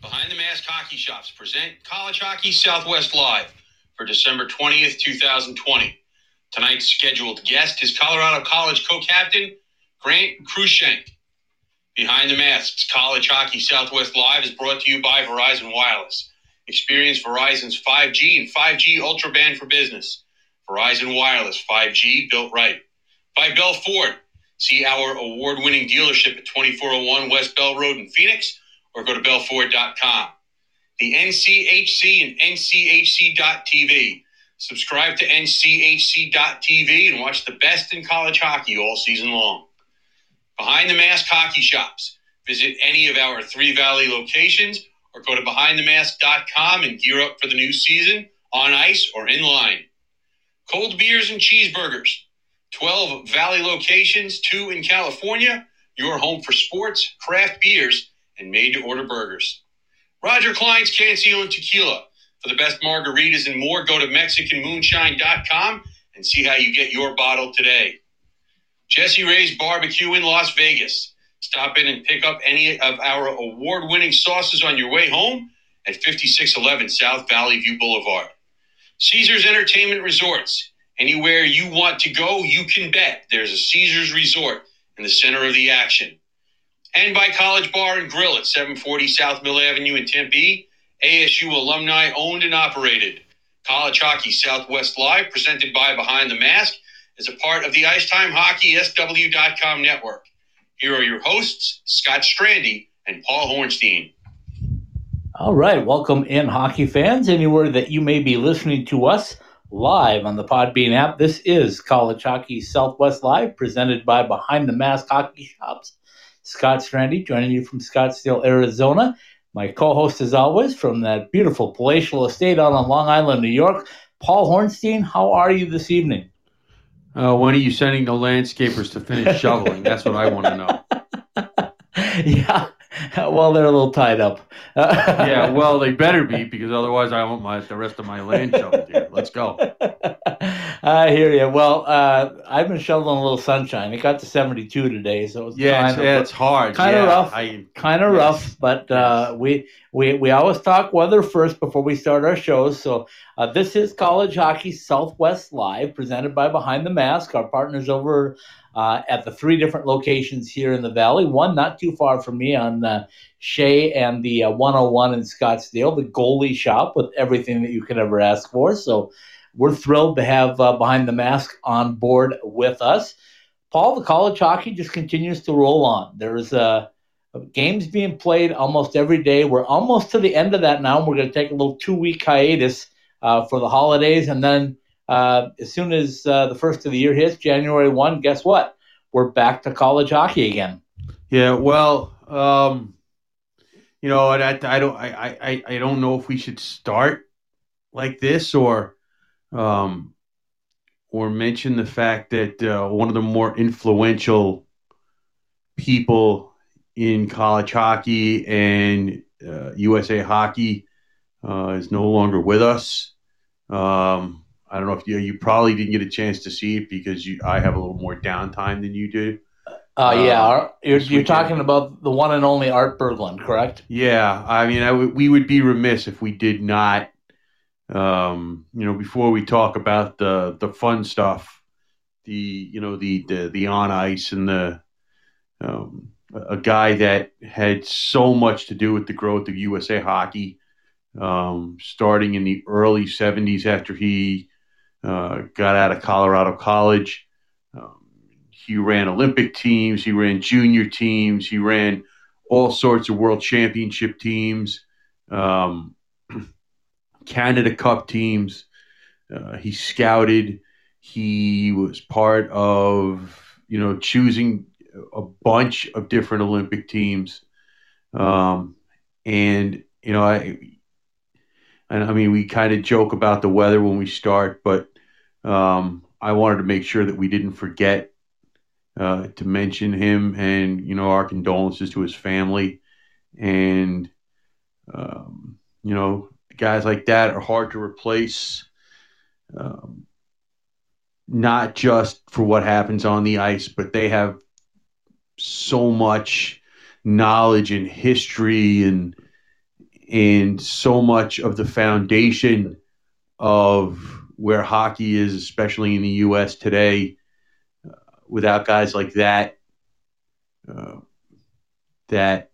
Behind the Mask Hockey Shops present College Hockey Southwest Live for December 20th, 2020. Tonight's scheduled guest is Colorado College co captain Grant Cruikshank. Behind the Masks College Hockey Southwest Live is brought to you by Verizon Wireless. Experience Verizon's 5G and 5G Ultra Band for business. Verizon Wireless 5G built right. By Bell Ford. See our award winning dealership at 2401 West Bell Road in Phoenix or go to bellford.com. The NCHC and NCHC.TV. Subscribe to NCHC.TV and watch the best in college hockey all season long. Behind the Mask Hockey Shops. Visit any of our Three Valley locations or go to behindthemask.com and gear up for the new season on ice or in line. Cold beers and cheeseburgers. 12 Valley locations, two in California. Your home for sports, craft beers, and made to order burgers. Roger Clyne's Canción and Tequila. For the best margaritas and more, go to MexicanMoonshine.com and see how you get your bottle today. Jessie Rae's Barbecue in Las Vegas. Stop in and pick up any of our award winning sauces on your way home at 5611 South Valley View Boulevard. Caesars Entertainment Resorts. Anywhere you want to go, you can bet there's a Caesars Resort in the center of the action and by College Bar and Grill at 740 South Mill Avenue in Tempe. ASU alumni owned and operated. College Hockey Southwest Live, presented by Behind the Mask, is a part of the Icetime Hockey SW.com network. Here are your hosts, Scott Strandy and Paul Hornstein. All right, welcome in, hockey fans, anywhere that you may be listening to us live on the Podbean app. This is College Hockey Southwest Live, presented by Behind the Mask Hockey Shops Scott Strandy, joining you from Scottsdale, Arizona. My co host, as always, from that beautiful palatial estate out on Long Island, New York, Paul Hornstein. How are you this evening? Uh, when are you sending the landscapers to finish shoveling? That's what I want to know. yeah, well, they're a little tied up. yeah, well, they better be because otherwise, I want my the rest of my land shoveled here. Let's go. I hear you. Well, uh, I've been shoveling a little sunshine. It got to seventy-two today, so it's yeah, it's, of, yeah, it's hard. Kind yeah, of rough. Kind of yes. rough, but uh, yes. we we we always talk weather first before we start our shows. So uh, this is College Hockey Southwest Live, presented by Behind the Mask, our partners over uh, at the three different locations here in the valley. One not too far from me on uh, Shea and the uh, 101 in Scottsdale, the goalie shop with everything that you could ever ask for. So we're thrilled to have uh, Behind the Mask on board with us. Paul, the college hockey just continues to roll on. There's uh, games being played almost every day. We're almost to the end of that now. We're going to take a little two week hiatus uh, for the holidays, and then uh, as soon as uh, the first of the year hits, January 1, guess what? We're back to college hockey again. Yeah, well, um, you know, I, I don't, I, I, I don't know if we should start like this or, um, or mention the fact that uh, one of the more influential people in college hockey and uh, USA hockey uh, is no longer with us. Um, I don't know if you you probably didn't get a chance to see it because you I have a little more downtime than you do. Uh, yeah, um, you're, you're talking about the one and only Art Berglund, correct? Yeah, I mean, I w- we would be remiss if we did not, um, you know, before we talk about the the fun stuff, the you know the the, the on ice and the um, a guy that had so much to do with the growth of USA hockey, um, starting in the early '70s after he uh, got out of Colorado College. Um, he ran Olympic teams, he ran junior teams, he ran all sorts of world championship teams, um, Canada Cup teams. Uh, he scouted. He was part of, you know, choosing a bunch of different Olympic teams. Um, and, you know, I, and I mean, we kind of joke about the weather when we start, but um, I wanted to make sure that we didn't forget uh, to mention him and, you know, our condolences to his family. And, um, you know, guys like that are hard to replace, um, not just for what happens on the ice, but they have so much knowledge and history and and so much of the foundation of where hockey is, especially in the U.S. today, uh, without guys like that, uh, that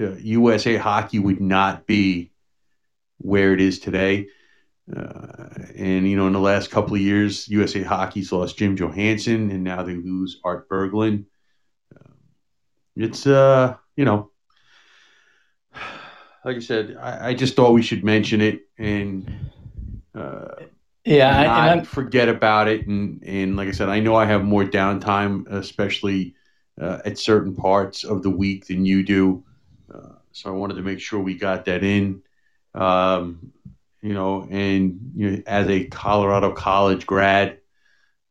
uh, USA hockey would not be where it is today. Uh, and you know, in the last couple of years, USA Hockey's lost Jim Johannson, and now they lose Art Berglund. Uh, it's uh, you know, like I said, I, I, just thought we should mention it and uh, yeah, not and forget about it. And and like I said, I know I have more downtime, especially uh, at certain parts of the week than you do. Uh, so I wanted to make sure we got that in. Um, you know, and you know, as a Colorado College grad,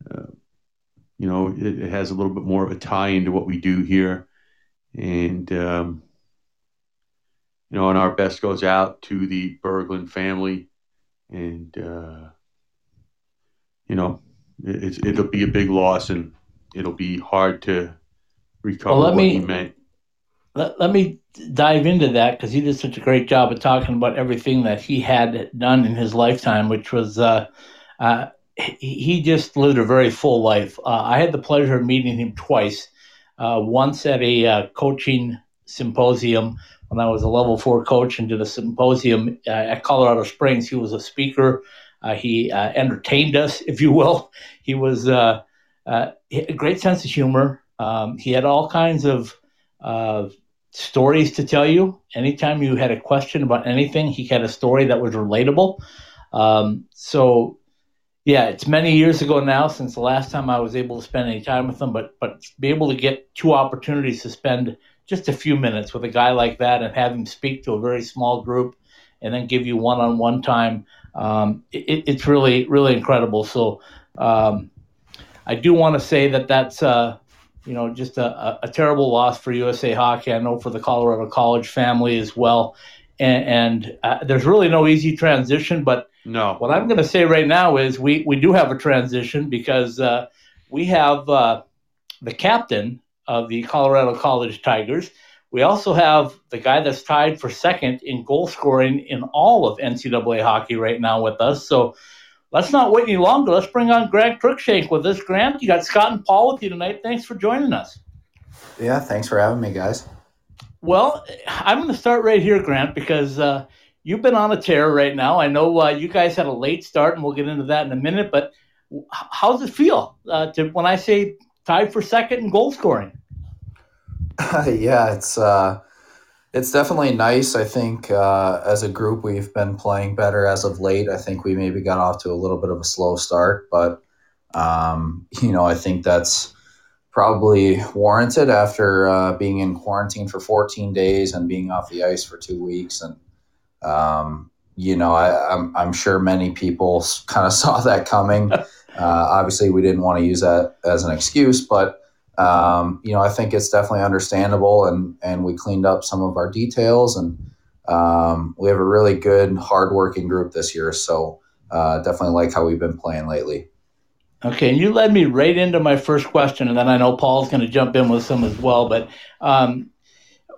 uh, you know, it, it, has a little bit more of a tie into what we do here, and um, you know, and our best goes out to the Berglund family, and uh, you know, it, it'll be a big loss, and it'll be hard to recover well, let what me, he meant. Let, let me dive into that because he did such a great job of talking about everything that he had done in his lifetime, which was uh, uh, he just lived a very full life. Uh, I had the pleasure of meeting him twice. Uh, once at a uh, coaching symposium when I was a level four coach and did a symposium uh, at Colorado Springs. He was a speaker. Uh, he uh, entertained us, if you will. He was uh, a great sense of humor. Um, he had all kinds of stories to tell you. Anytime you had a question about anything, he had a story that was relatable. Um, so, yeah, it's many years ago now since the last time I was able to spend any time with him, but but be able to get two opportunities to spend just a few minutes with a guy like that and have him speak to a very small group and then give you one-on-one time, um, it, it's really really incredible. So. Um, I do want to say that that's uh, you know, just a, a, terrible loss for USA Hockey. I know for the Colorado College family as well. And, and uh, there's really no easy transition. But no, what I'm going to say right now is we, we do have a transition because uh, we have uh, the captain of the Colorado College Tigers. We also have the guy that's tied for second in goal scoring in all of NCAA hockey right now with us. So let's not wait any longer. Let's bring on Grant Cruikshank with us. Grant, you got Scott and Paul with you tonight. Thanks for joining us. Yeah, thanks for having me, guys. Well, I'm going to start right here, Grant, because uh, you've been on a tear right now. I know uh, you guys had a late start, and we'll get into that in a minute. But how does it feel uh, to when I say tied for second in goal scoring? yeah, it's uh, it's definitely nice. I think uh, as a group, we've been playing better as of late. I think we maybe got off to a little bit of a slow start, but um, you know, I think that's probably warranted after uh, being in quarantine for 14 days and being off the ice for two weeks. And um, you know, I, am I'm, I'm sure many people kind of saw that coming. uh, obviously, we didn't want to use that as an excuse, but um, you know, I think it's definitely understandable, and and we cleaned up some of our details, and um, we have a really good, hardworking group this year. So uh, definitely like how we've been playing lately. Okay, and you led me right into my first question, and then I know Paul's going to jump in with some as well. But um,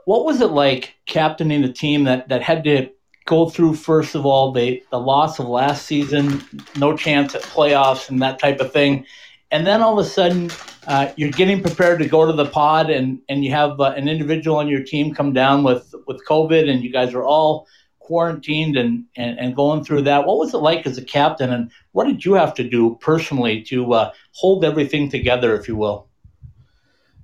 what was it like captaining a team that that had to go through first of all the the loss of last season, no chance at playoffs, and that type of thing, and then all of a sudden uh, you're getting prepared to go to the pod and, and you have uh, an individual on your team come down with, with COVID and you guys are all quarantined and, and, and going through that. What was it like as a captain and what did you have to do personally to uh, hold everything together, if you will?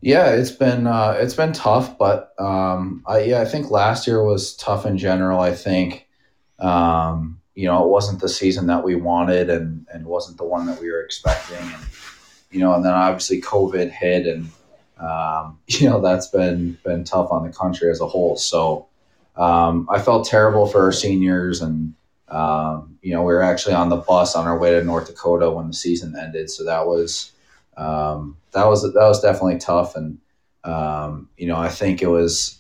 Yeah, it's been uh, it's been tough, but um, I, yeah, I think last year was tough in general. I think um, you know it wasn't the season that we wanted, and and wasn't the one that we were expecting. And, you know, and then obviously COVID hit, and um, you know that's been been tough on the country as a whole. So um, I felt terrible for our seniors, and um, you know we were actually on the bus on our way to North Dakota when the season ended. So that was um, that was that was definitely tough, and um, you know I think it was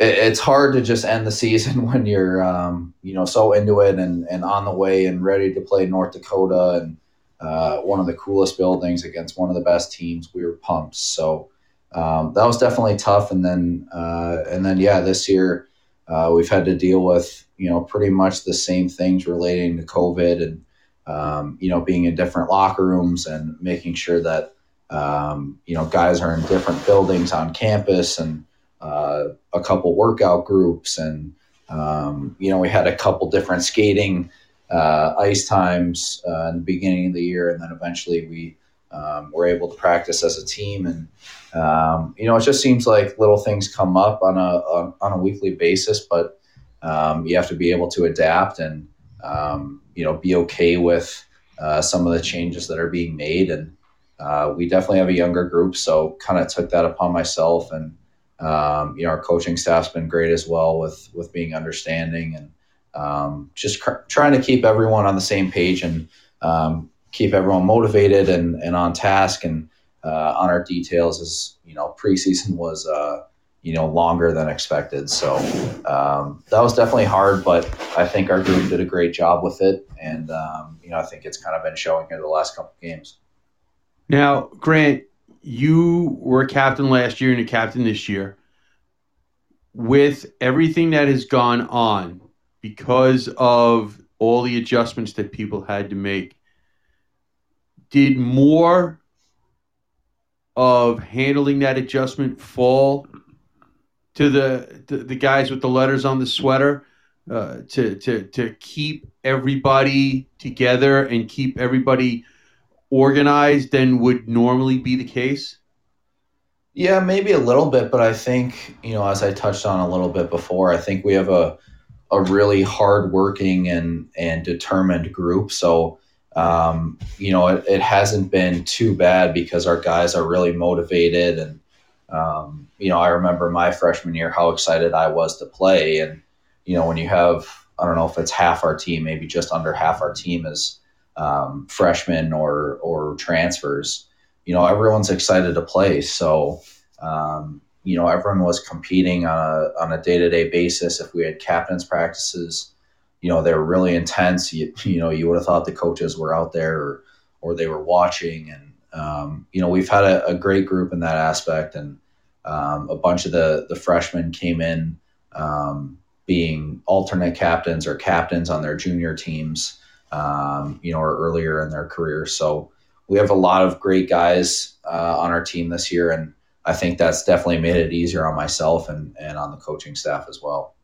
it's hard to just end the season when you're um, you know so into it and, and on the way and ready to play North Dakota and uh, one of the coolest buildings against one of the best teams. We were pumped. So um, that was definitely tough. And then uh, and then yeah, this year uh, we've had to deal with you know pretty much the same things relating to COVID and um, you know being in different locker rooms and making sure that um, you know guys are in different buildings on campus and uh, a couple workout groups and um, you know we had a couple different skating uh, ice times uh, in the beginning of the year and then eventually we um, were able to practice as a team and um, you know, it just seems like little things come up on a on, on a weekly basis, but um, you have to be able to adapt and um, you know be okay with uh, some of the changes that are being made. And uh, we definitely have a younger group, so kind of took that upon myself. And um, you know, our coaching staff's been great as well with with being understanding and um, just cr- trying to keep everyone on the same page and um, keep everyone motivated and, and on task and uh, on our details as you know preseason was uh, you know longer than expected. So um, that was definitely hard, but I think our group did a great job with it, and um, you know I think it's kind of been showing here the last couple games. Now, Grant, you were captain last year and a captain this year. With everything that has gone on because of all the adjustments that people had to make, did more of handling that adjustment fall to the the, the guys with the letters on the sweater uh, to to to keep everybody together and keep everybody organized than would normally be the case? Yeah, maybe a little bit, but I think you know, as I touched on a little bit before, I think we have a a really hardworking and and determined group. So um, you know, it, it, hasn't been too bad because our guys are really motivated. And, um, you know, I remember my freshman year how excited I was to play. And, you know, when you have, I don't know if it's half our team, maybe just under half our team is um, freshmen or, or transfers, you know, everyone's excited to play. So, um, you know, everyone was competing on a, on a day-to-day basis. If we had captains practices, you know they were really intense. You, you know you would have thought the coaches were out there or, or they were watching, and um, you know we've had a, a, great group in that aspect, and um, a bunch of the the freshmen came in um, being alternate captains or captains on their junior teams, um, you know, or earlier in their career. So we have a lot of great guys uh, on our team this year, and I think that's definitely made it easier on myself and, and on the coaching staff as well.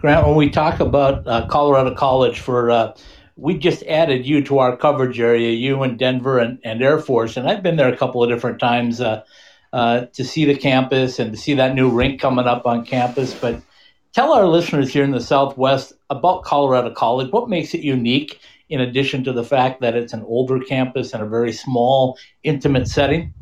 Grant, when we talk about uh, Colorado College for uh, we just added you to our coverage area, you and Denver and, and Air Force, and I've been there a couple of different times uh, uh, to see the campus and to see that new rink coming up on campus. But tell our listeners here in the Southwest about Colorado College. What makes it unique, in addition to the fact that it's an older campus and a very small, intimate setting?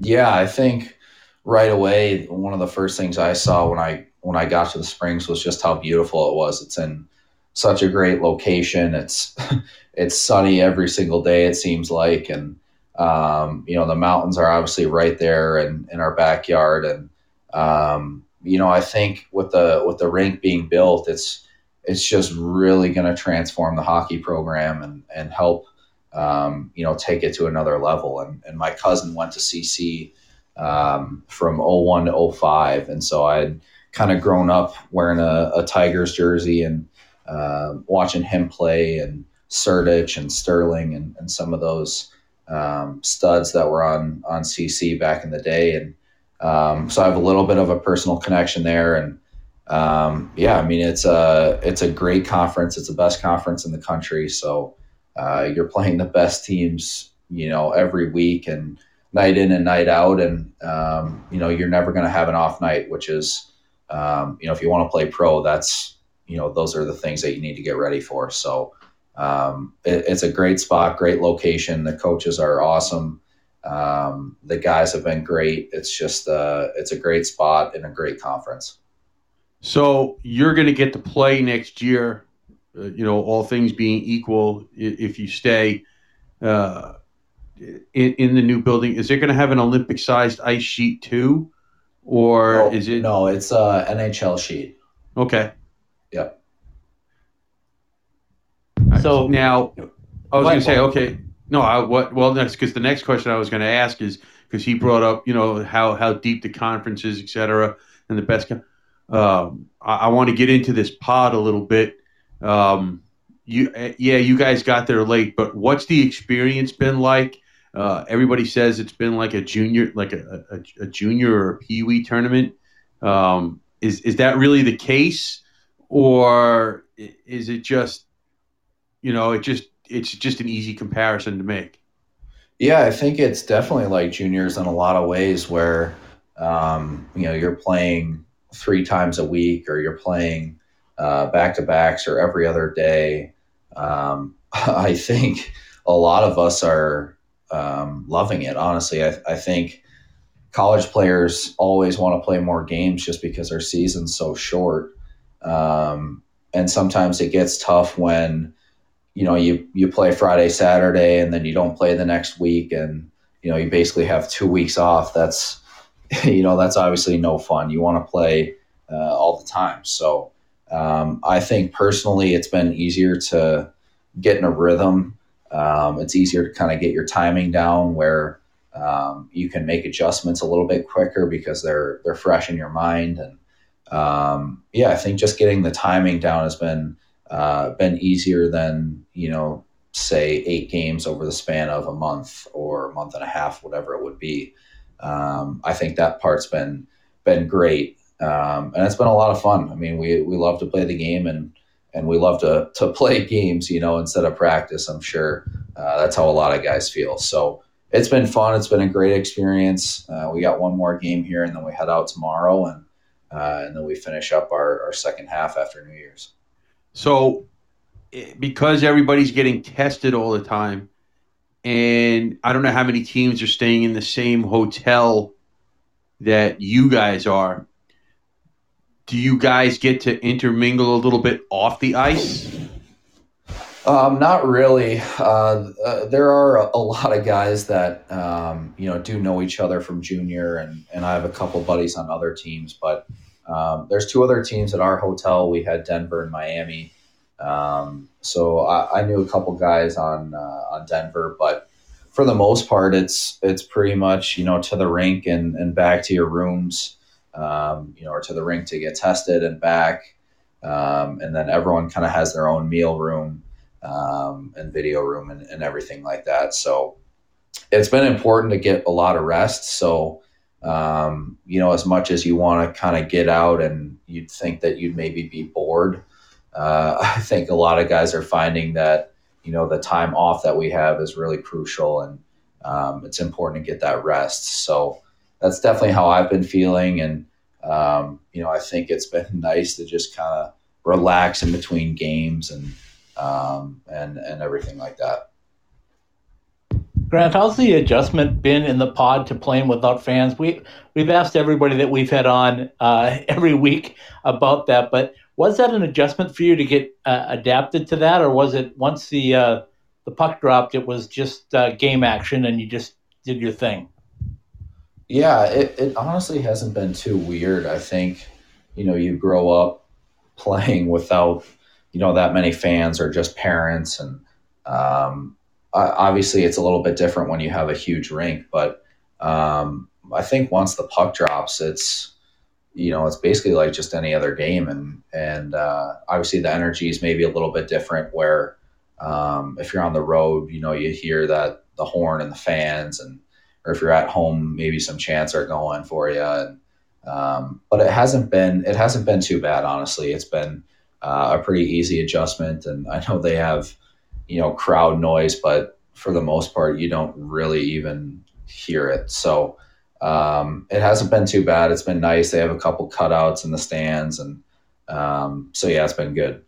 Yeah, I think right away one of the first things I saw when I when I got to the Springs was just how beautiful it was. It's in such a great location. It's it's sunny every single day. It seems like, and um, you know the mountains are obviously right there in, in our backyard. And um, you know I think with the with the rink being built, it's it's just really going to transform the hockey program and and help um, you know take it to another level. And and my cousin went to CC um, from 01 to 05, and so I'd kind of grown up wearing a, a Tigers jersey and uh, watching him play and Sertich and Sterling and, and some of those um, studs that were on on CC back in the day. And um, so I have a little bit of a personal connection there. And um, yeah, I mean it's a it's a great conference. It's the best conference in the country. So uh, you're playing the best teams, you know, every week and night in and night out. And um, you know you're never going to have an off night, which is um, you know, if you want to play pro, that's you know those are the things that you need to get ready for. So um, it, it's a great spot, great location. The coaches are awesome. Um, the guys have been great. It's just uh, it's a great spot and a great conference. So you're going to get to play next year. Uh, you know, all things being equal, if you stay uh, in, in the new building, is it going to have an Olympic-sized ice sheet too? or no, is it? No, it's a NHL sheet. Okay. Yep. So now, I was going to say, okay, no, I, what? Well, next because the next question I was going to ask is because he brought up, you know, how how deep the conference is, et cetera, and the best. um, I, I want to get into this pod a little bit. Um, you, yeah, you guys got there late, but what's the experience been like? Uh, everybody says it's been like a junior, like a, a, a junior or a pee wee tournament. Um, is is that really the case, or is it just, you know, it just it's just an easy comparison to make? Yeah, I think it's definitely like juniors in a lot of ways, where um, you know you're playing three times a week, or you're playing back to backs, or every other day. Um, I think a lot of us are um, loving it. Honestly, I, I, think college players always want to play more games just because their season's so short. Um, and sometimes it gets tough when you know you you play Friday, Saturday, and then you don't play the next week, and you know you basically have two weeks off. That's you know that's obviously no fun. You want to play uh, all the time. So um, I think personally, it's been easier to get in a rhythm. Um, it's easier to kind of get your timing down where um, you can make adjustments a little bit quicker because they're they're fresh in your mind. And um, yeah, I think just getting the timing down has been uh, been easier than you know say eight games over the span of a month or a month and a half, whatever it would be. Um, I think that part's been been great, um, and it's been a lot of fun. I mean, we we love to play the game and and we love to to play games, you know, instead of practice. I'm sure uh, that's how a lot of guys feel. So it's been fun. It's been a great experience. Uh, we got one more game here, and then we head out tomorrow, and uh, and then we finish up our, our second half after New Year's. So, eh, because everybody's getting tested all the time, and I don't know how many teams are staying in the same hotel that you guys are. Do you guys get to intermingle a little bit off the ice? Um, not really. Uh, uh, there are a, a, lot of guys that um, you know do know each other from junior, and and I have a couple buddies on other teams, but um, there's two other teams at our hotel. We had Denver and Miami. Um, so I, I, knew a couple guys on uh, on Denver, but for the most part, it's it's pretty much you know to the rink and, and back to your rooms, um, you know, or to the rink to get tested and back, um, and then everyone kind of has their own meal room um, and video room and, and everything like that. So it's been important to get a lot of rest. So um, you know, as much as you want to kind of get out and you'd think that you'd maybe be bored, uh, I think a lot of guys are finding that, you know, the time off that we have is really crucial and um, it's important to get that rest. So that's definitely how I've been feeling. And, um, you know, I think it's been nice to just kind of relax in between games and, um, and, and everything like that. Grant, how's the adjustment been in the pod to playing without fans? We we've asked everybody that we've had on uh, every week about that, but was that an adjustment for you to get uh, adapted to that, or was it once the uh, the puck dropped, it was just uh, game action and you just did your thing? Yeah, it, it honestly hasn't been too weird. I think you know you grow up playing without you know that many fans or just parents and um, obviously it's a little bit different when you have a huge rink, but um, I think once the puck drops, it's you know it's basically like just any other game, and and uh, obviously the energy is maybe a little bit different. Where um, if you're on the road, you know you hear that the horn and the fans, and or if you're at home, maybe some chants are going for you. And, um, but it hasn't been it hasn't been too bad, honestly. It's been uh, a pretty easy adjustment, and I know they have you know crowd noise, but for the most part, you don't really even hear it. So um, it hasn't been too bad. It's been nice. They have a couple cutouts in the stands, and um, so yeah, it's been good.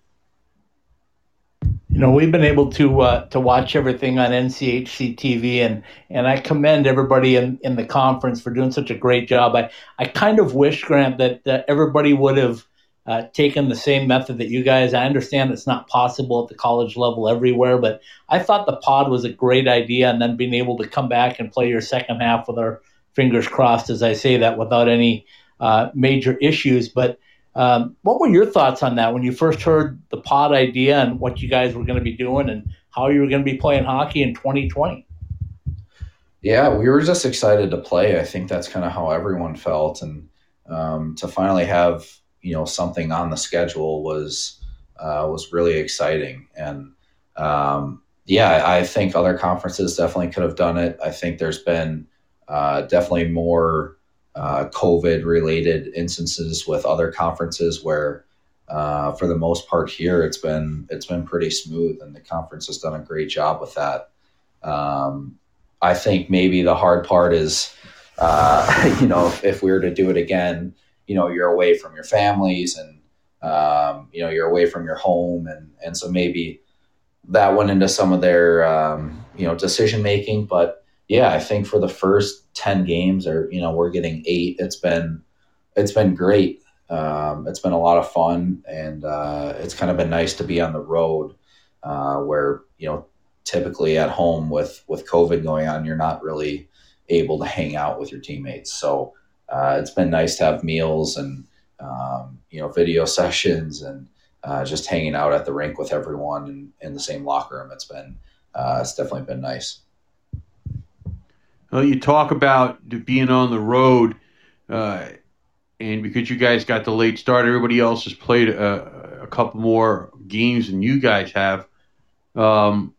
You know, we've been able to uh, to watch everything on NCHC TV, and and I commend everybody in, in the conference for doing such a great job. I, I kind of wish Grant that, that everybody would have uh, taken the same method that you guys. I understand it's not possible at the college level everywhere, but I thought the pod was a great idea, and then being able to come back and play your second half with our fingers crossed, as I say that, without any uh, major issues. But um, what were your thoughts on that when you first heard the pod idea and what you guys were going to be doing and how you were going to be playing hockey in 2020? Yeah, we were just excited to play. I think that's kind of how everyone felt, and um, to finally have you know something on the schedule was uh, was really exciting and um, yeah I think other conferences definitely could have done it I think there's been uh, definitely more uh, COVID related instances with other conferences where uh, for the most part here it's been it's been pretty smooth and the conference has done a great job with that. Um, I think maybe the hard part is uh, you know if, if we were to do it again you know you're away from your families and um, you know you're away from your home and and so maybe that went into some of their um, you know decision making. But yeah i think for the first 10 games or you know we're getting eight it's been it's been great um, it's been a lot of fun and uh, it's kind of been nice to be on the road uh, where you know typically at home with with covid going on you're not really able to hang out with your teammates so uh, it's been nice to have meals and um, you know video sessions and uh, just hanging out at the rink with everyone in, in the same locker room. It's been uh, it's definitely been nice. You talk about being on the road, uh, and because you guys got the late start, everybody else has played a, a couple more games than you guys have. Um,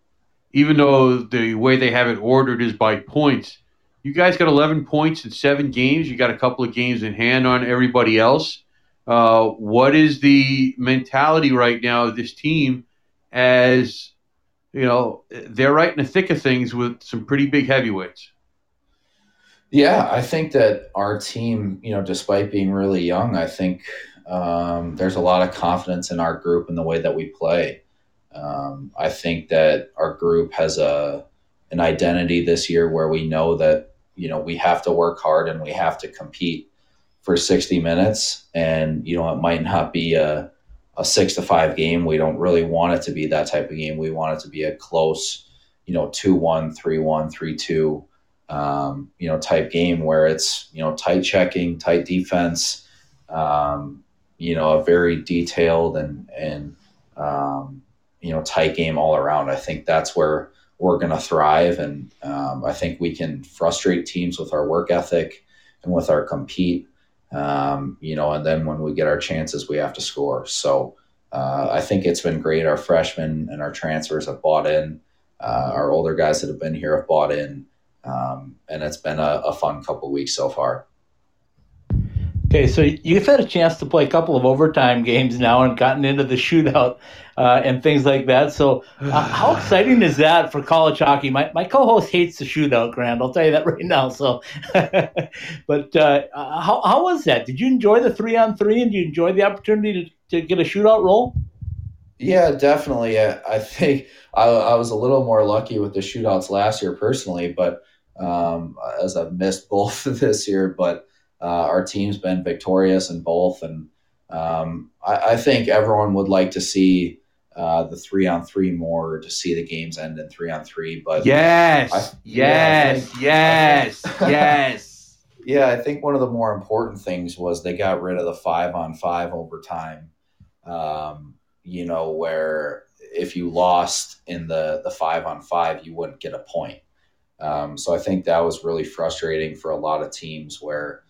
even though the way they have it ordered is by points, you guys got 11 points in seven games. You got a couple of games in hand on everybody else. Uh, what is the mentality right now of this team as you know they're right in the thick of things with some pretty big heavyweights yeah i think that our team you know despite being really young i think um, there's a lot of confidence in our group and the way that we play. Um, i think that our group has a an identity this year where we know that you know we have to work hard and we have to compete for 60 minutes. And you know it might not be a, a six to five game. We don't really want it to be that type of game. We want it to be a close you know 2-1 3-1 3-2 um, you know type game where it's you know tight checking tight defense um, you know a very detailed and and um, you know tight game all around i think that's where we're going to thrive. And um, I think we can frustrate teams with our work ethic and with our compete. Um, you know, and then when we get our chances, we have to score. So uh, I think it's been great. Our freshmen and our transfers have bought in. Uh, our older guys that have been here have bought in. Um, and it's been a, a fun couple weeks so far. Okay, so you've had a chance to play a couple of overtime games now and gotten into the shootout uh, and things like that. So, uh, how exciting is that for college hockey? My, my co-host hates the shootout, Grant. I'll tell you that right now. So, but uh, how how was that? Did you enjoy the three on three, and did you enjoy the opportunity to, to get a shootout role? Yeah, definitely. I, I think I, I was a little more lucky with the shootouts last year personally, but um, as I've missed both this year, but uh, our team's been victorious in both, and um, I, I, think everyone would like to see uh, the three on three more to see the games end in three on three. But yes, I, yes, think, yes, yes. Yeah, I think one of the more important things was they got rid of the five on five overtime. Um, you know, where if you lost in the the five on five, you wouldn't get a point. Um, so I think that was really frustrating for a lot of teams where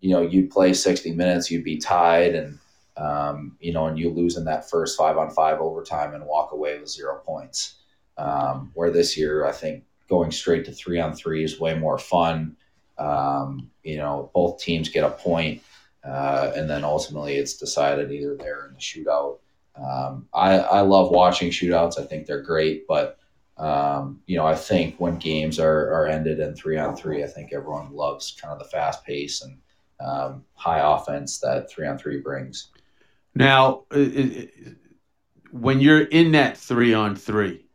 you know, you'd play 60 minutes, you'd be tied, and um, you know, and you lose in that first five on five overtime and walk away with zero points. Um, where this year, I think going straight to three on three is way more fun. Um, you know, both teams get a point, uh, and then ultimately it's decided either there in the shootout. Um, I, I love watching shootouts. I think they're great, but um, you know, I think when games are, are ended in three on three, I think everyone loves kind of the fast pace and um, high offense that three on three brings. Now, when you're in that three on three,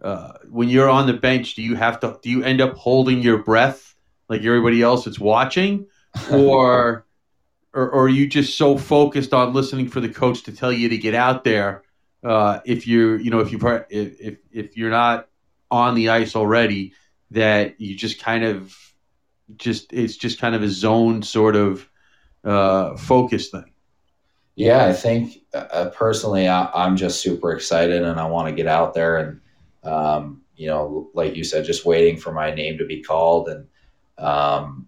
uh, when you're on the bench, do you have to? Do you end up holding your breath like everybody else that's watching, or, or, or are you just so focused on listening for the coach to tell you to get out there? Uh, if you're, you know, if you if if you're not on the ice already, that you just kind of just it's just kind of a zone sort of uh, focus thing. Yeah, I think uh, personally, I, am just super excited and I want to get out there and, um, you know, like you said, just waiting for my name to be called. And um,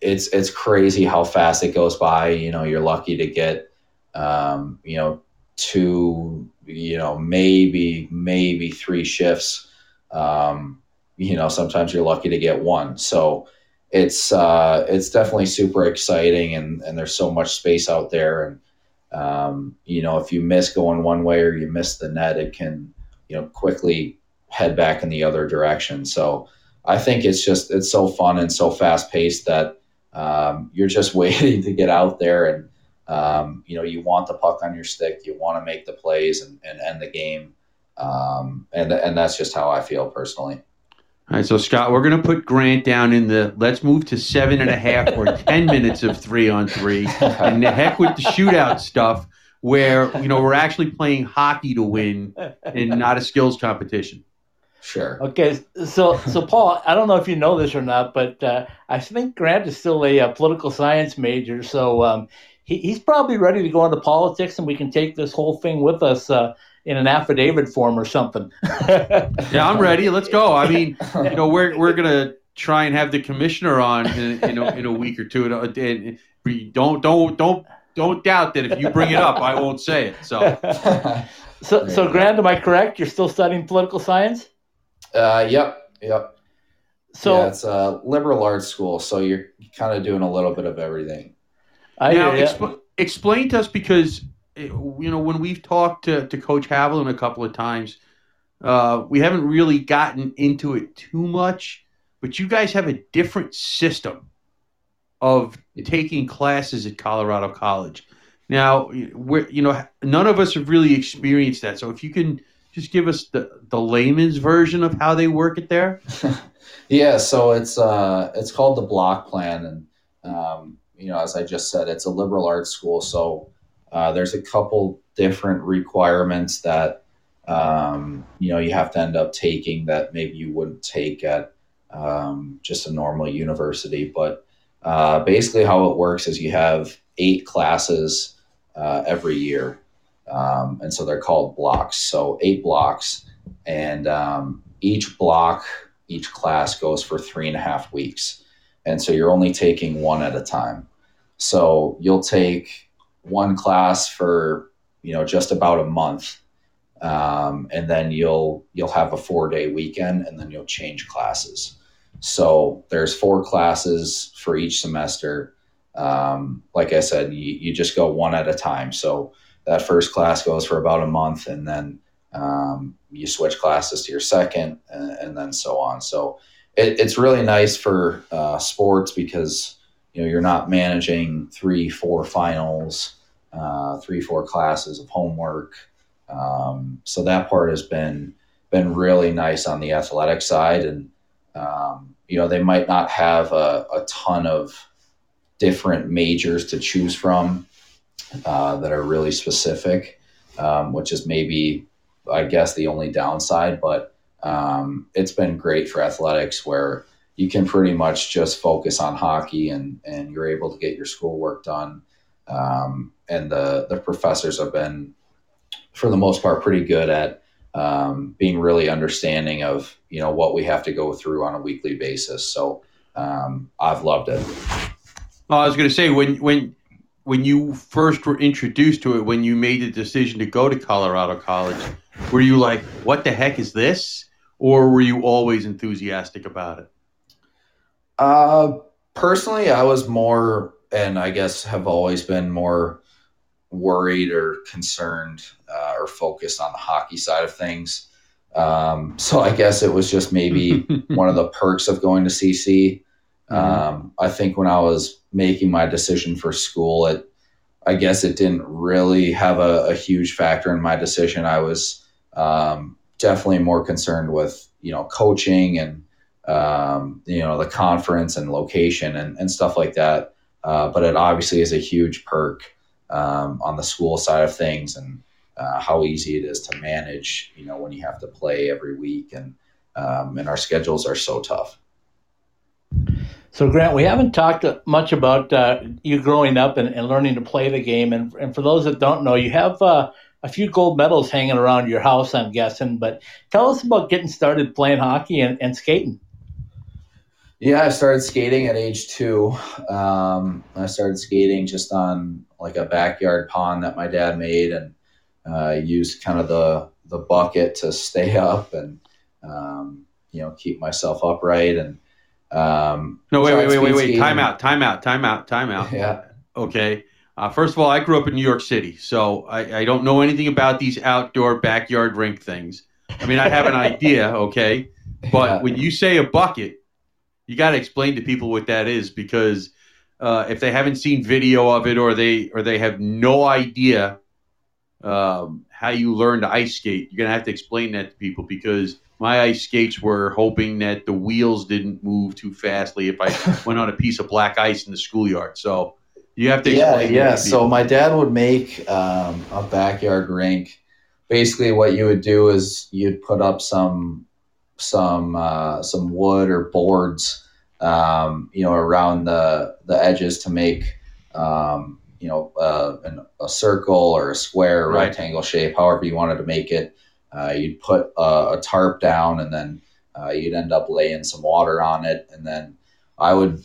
it's it's crazy how fast it goes by. You know, you're lucky to get um, you know, two, you know, maybe maybe three shifts. Um, you know, sometimes you're lucky to get one. So it's uh, it's definitely super exciting, and and there's so much space out there, and um, you know, if you miss going one way or you miss the net, it can you know quickly head back in the other direction. So I think it's just it's so fun and so fast paced that um, you're just waiting to get out there and um, you know you want the puck on your stick, you want to make the plays and, and end the game, um, and and that's just how I feel personally. All right, so Scott, we're going to put Grant down in the let's move to seven and a half or 10 minutes of three on three. And the heck with the shootout stuff where, you know, we're actually playing hockey to win and not a skills competition. Sure. Okay, so so Paul, I don't know if you know this or not, but uh, I think Grant is still a, a political science major, so um, he, he's probably ready to go into politics, and we can take this whole thing with us uh, in an affidavit form or something. yeah, I'm ready. Let's go. I mean, you know, we're we're gonna try and have the commissioner on in, in, a, in a week or two, and, and don't don't don't don't doubt that if you bring it up, I won't say it. So, so so Grant, am I correct? You're still studying political science? Uh, yep, yep. So yeah, it's a liberal arts school, so you're kind of doing a little bit of everything. I now, exp- explain to us because eh, you know when we've talked to, to Coach Haviland a couple of times, uh, we haven't really gotten into it too much. But you guys have a different system of taking classes at Colorado College. Now, we're, you know, none of us have really experienced that. So if you can just give us the, the layman's version of how they work it there? yeah, so it's uh, it's called the block plan, and um, you know, as I just said, it's a liberal arts school, so uh, there's a couple different requirements that um, you know you have to end up taking that maybe you wouldn't take at um, just a normal university. But uh, basically, how it works is you have eight classes uh, every year. Um, and so they're called blocks. So eight blocks, and um, each block, each class goes for three and a half weeks. And so you're only taking one at a time. So you'll take one class for you know just about a month, um, and then you'll you'll have a four day weekend, and then you'll change classes. So there's four classes for each semester. Um, like I said, you, you just go one at a time. So that first class goes for about a month, and then um, you switch classes to your second, and, and then so on. So it, it's really nice for uh, sports because you know you're not managing three, four finals, uh, three, four classes of homework. Um, so that part has been been really nice on the athletic side, and um, you know they might not have a, a ton of different majors to choose from uh, that are really specific, um, which is maybe, I guess, the only downside. But um, it's been great for athletics where you can pretty much just focus on hockey and, and you're able to get your schoolwork done. Um, and the, the professors have been, for the most part, pretty good at um, being really understanding of you know what we have to go through on a weekly basis. So um, I've loved it. Well, I was going to say when when when you first were introduced to it, when you made the decision to go to Colorado College, were you like, "What the heck is this?" or were you always enthusiastic about it? Uh, personally, I was more, and I guess have always been more worried or concerned uh, or focused on the hockey side of things. Um, so I guess it was just maybe one of the perks of going to CC. Mm-hmm. Um, I think when I was making my decision for school, it I guess it didn't really have a, a huge factor in my decision. I was um, definitely more concerned with you know coaching and um, you know the conference and location and, and stuff like that. Uh, but it obviously is a huge perk um, on the school side of things and uh, how easy it is to manage. You know when you have to play every week and um, and our schedules are so tough. So, Grant, we haven't talked much about uh, you growing up and, and, learning to play the game. And, and, for those that don't know, you have uh, a few gold medals hanging around your house, I'm guessing. But tell us about getting started playing hockey and, and skating. Yeah, I started skating at age two. Um, I started skating just on like a backyard pond that my dad made, and uh, used kind of the the bucket to stay up and um, you know keep myself upright and. Um, No, wait, wait, wait, wait, wait. Time out, time out, time out, time out. Yeah, Okay. Uh, first of all, I grew up in New York City, so I, I don't know anything about these outdoor backyard rink things. I mean, I have an idea, okay, but Yeah. when you say a bucket, you got to explain to people what that is because uh, if they haven't seen video of it or they or they have no idea um, how you learn to ice skate, you're gonna have to explain that to people because my ice skates were hoping that the wheels didn't move too fastly if I went on a piece of black ice in the schoolyard. So you have to yeah, explain. yeah. to So my dad would make um, a backyard rink. Basically, what you would do is you'd put up some some uh, some wood or boards, um, you know, around the the edges to make um, you know uh, an, a circle or a square, or Right. rectangle shape, however you wanted to make it. Uh, you'd put a, a tarp down, and then uh, you'd end up laying some water on it, and then I would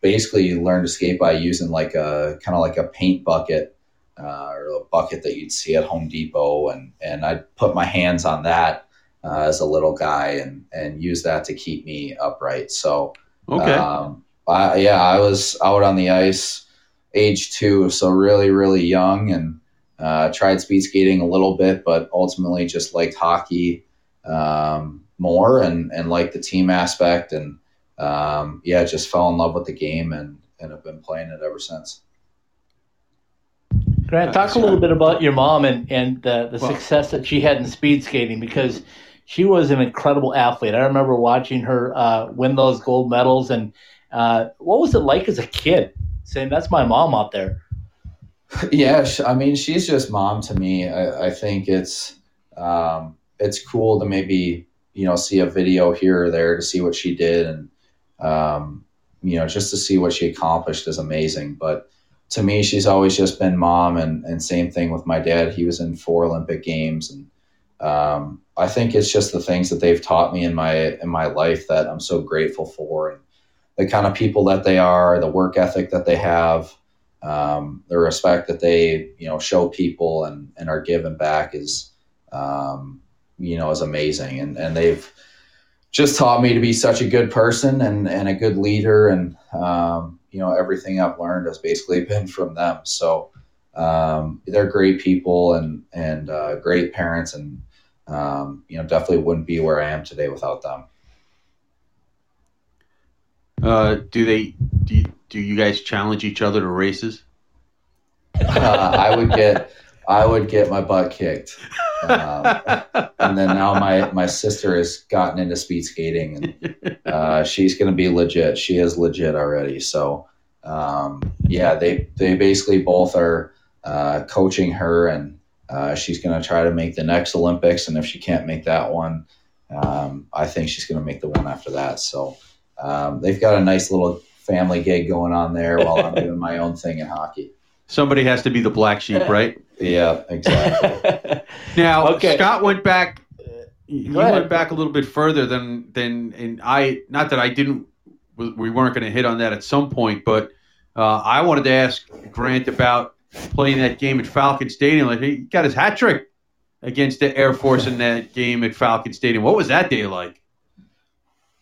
basically learn to skate by using like a kind of like a paint bucket uh, or a bucket that you'd see at Home Depot, and and I'd put my hands on that uh, as a little guy and and use that to keep me upright. So okay. um, I, yeah, I was out on the ice age two, so really really young, and uh, tried speed skating a little bit, but ultimately just liked hockey um, more and and liked the team aspect and um, yeah, just fell in love with the game and, and have been playing it ever since. Grant, talk a little bit about your mom and, and the, the Well- success that she had in speed skating because she was an incredible athlete. I remember watching her uh, win those gold medals. And uh, what was it like as a kid saying, That's my mom out there? yeah, I mean, she's just mom to me. I, I think it's um, it's cool to maybe you know see a video here or there to see what she did, and um, you know just to see what she accomplished is amazing. But to me, she's always just been mom, and and same thing with my dad. He was in four Olympic games, and um, I think it's just the things that they've taught me in my in my life that I'm so grateful for, and the kind of people that they are, the work ethic that they have um, the respect that they you know show people and, and are given back is um, you know is amazing. And, and they've just taught me to be such a good person and, and a good leader. And um, you know everything I've learned has basically been from them. So um, they're great people and and uh, great parents and um, you know definitely wouldn't be where I am today without them Uh, do they? Do you, do you guys challenge each other to races? uh, I would get I would get my butt kicked um, and then now my my sister has gotten into speed skating and uh, she's going to be legit she is legit already so um, yeah they they basically both are uh, coaching her and uh, she's going to try to make the next olympics and if she can't make that one um, i think she's going to make the one after that so um, they've got a nice little family gig going on there while i'm doing my own thing in hockey Somebody has to be the black sheep, right? yeah exactly Now, Okay. Scott went back. He Go ahead. went back a little bit further than than, and I. Not that I didn't. We weren't going to hit on that at some point, but uh, I wanted to ask Grant about playing that game at Falcon Stadium. Like he got his hat trick against the Air Force in that game at Falcon Stadium. What was that day like?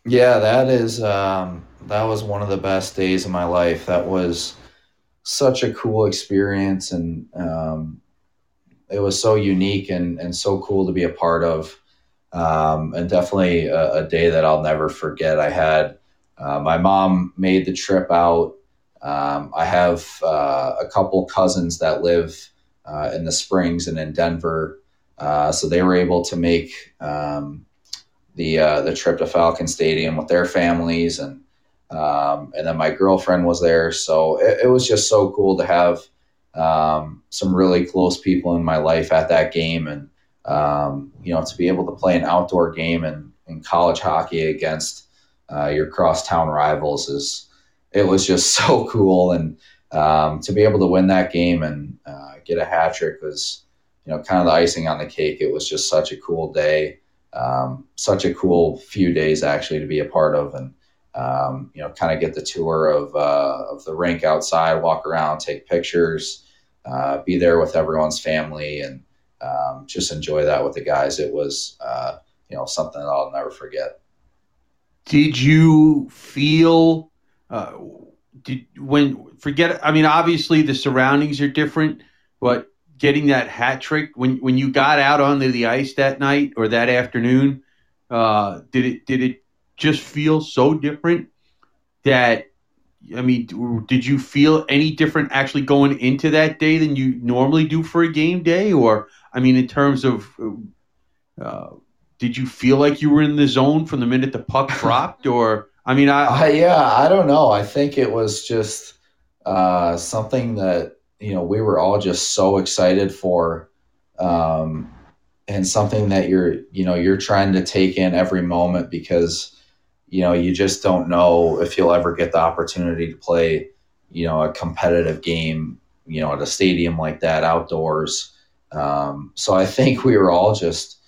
Yeah, that is um, that was one of the best days of my life. That was such a cool experience, and um, it was so unique and and so cool to be a part of. Um, and definitely a, a day that I'll never forget. I had uh, my mom made the trip out. Um, I have uh, a couple cousins that live uh, in the Springs and in Denver, uh, so they were able to make. Um, the uh, the trip to Falcon Stadium with their families, and um, and then my girlfriend was there. So it, it was just so cool to have um, some really close people in my life at that game, and um, you know to be able to play an outdoor game in, in college hockey against uh, your crosstown rivals is it was just so cool, and um, to be able to win that game and uh, get a hat trick was you know kind of the icing on the cake. It was just such a cool day um, such a cool few days actually to be a part of and um, you know kind of get the tour of uh, of the rink outside walk around take pictures uh, be there with everyone's family and um, just enjoy that with the guys. It was, uh, you know, something that I'll never forget. Did you feel uh, did when forget? I mean, obviously the surroundings are different, but getting that hat trick when when you got out onto the ice that night or that afternoon, uh, did it did it just feel so different that I mean, did you feel any different actually going into that day than you normally do for a game day? Or, I mean, in terms of, uh, did you feel like you were in the zone from the minute the puck dropped? Or, I mean, I, uh, yeah, I don't know. I think it was just uh, something that you know we were all just so excited for, um, and something that you're you know you're trying to take in every moment because you know, you just don't know if you'll ever get the opportunity to play, you know, a competitive game, you know, at a stadium like that outdoors. Um, so I think we were all just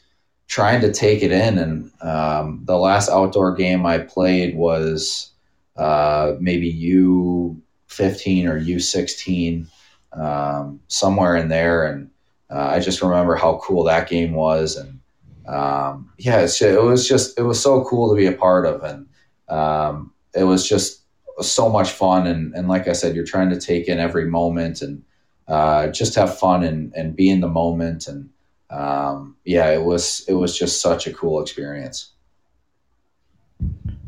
trying to take it in. And um, the last outdoor game I played was uh, maybe U15 or U16, um, somewhere in there. And uh, I just remember how cool that game was. And um, yeah, it was just it was so cool to be a part of, and um, it was just so much fun. And, and like I said, you're trying to take in every moment and uh, just have fun and, and be in the moment. And um, yeah, it was it was just such a cool experience.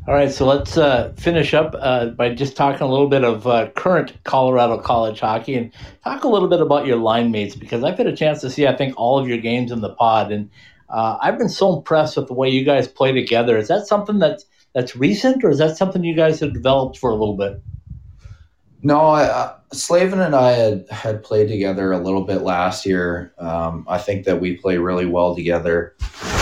All right, so let's uh, finish up uh, by just talking a little bit of uh, current Colorado college hockey and talk a little bit about your line mates because I've had a chance to see, I think, all of your games in the pod. And uh, I've been so impressed with the way you guys play together. Is that something that's that's recent, or is that something you guys have developed for a little bit? No, I, Slavin and I had had played together a little bit last year. Um, I think that we play really well together.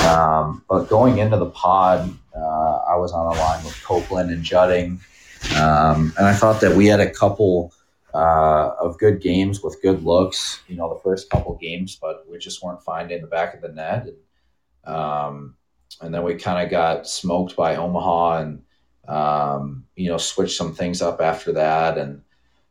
Um, but going into the pod, uh, I was on a line with Copeland and Judding, um, and I thought that we had a couple uh, of good games with good looks. You know, the first couple games, but we just weren't finding the back of the net. And, um, and then we kind of got smoked by Omaha and, um, you know, switched some things up after that. And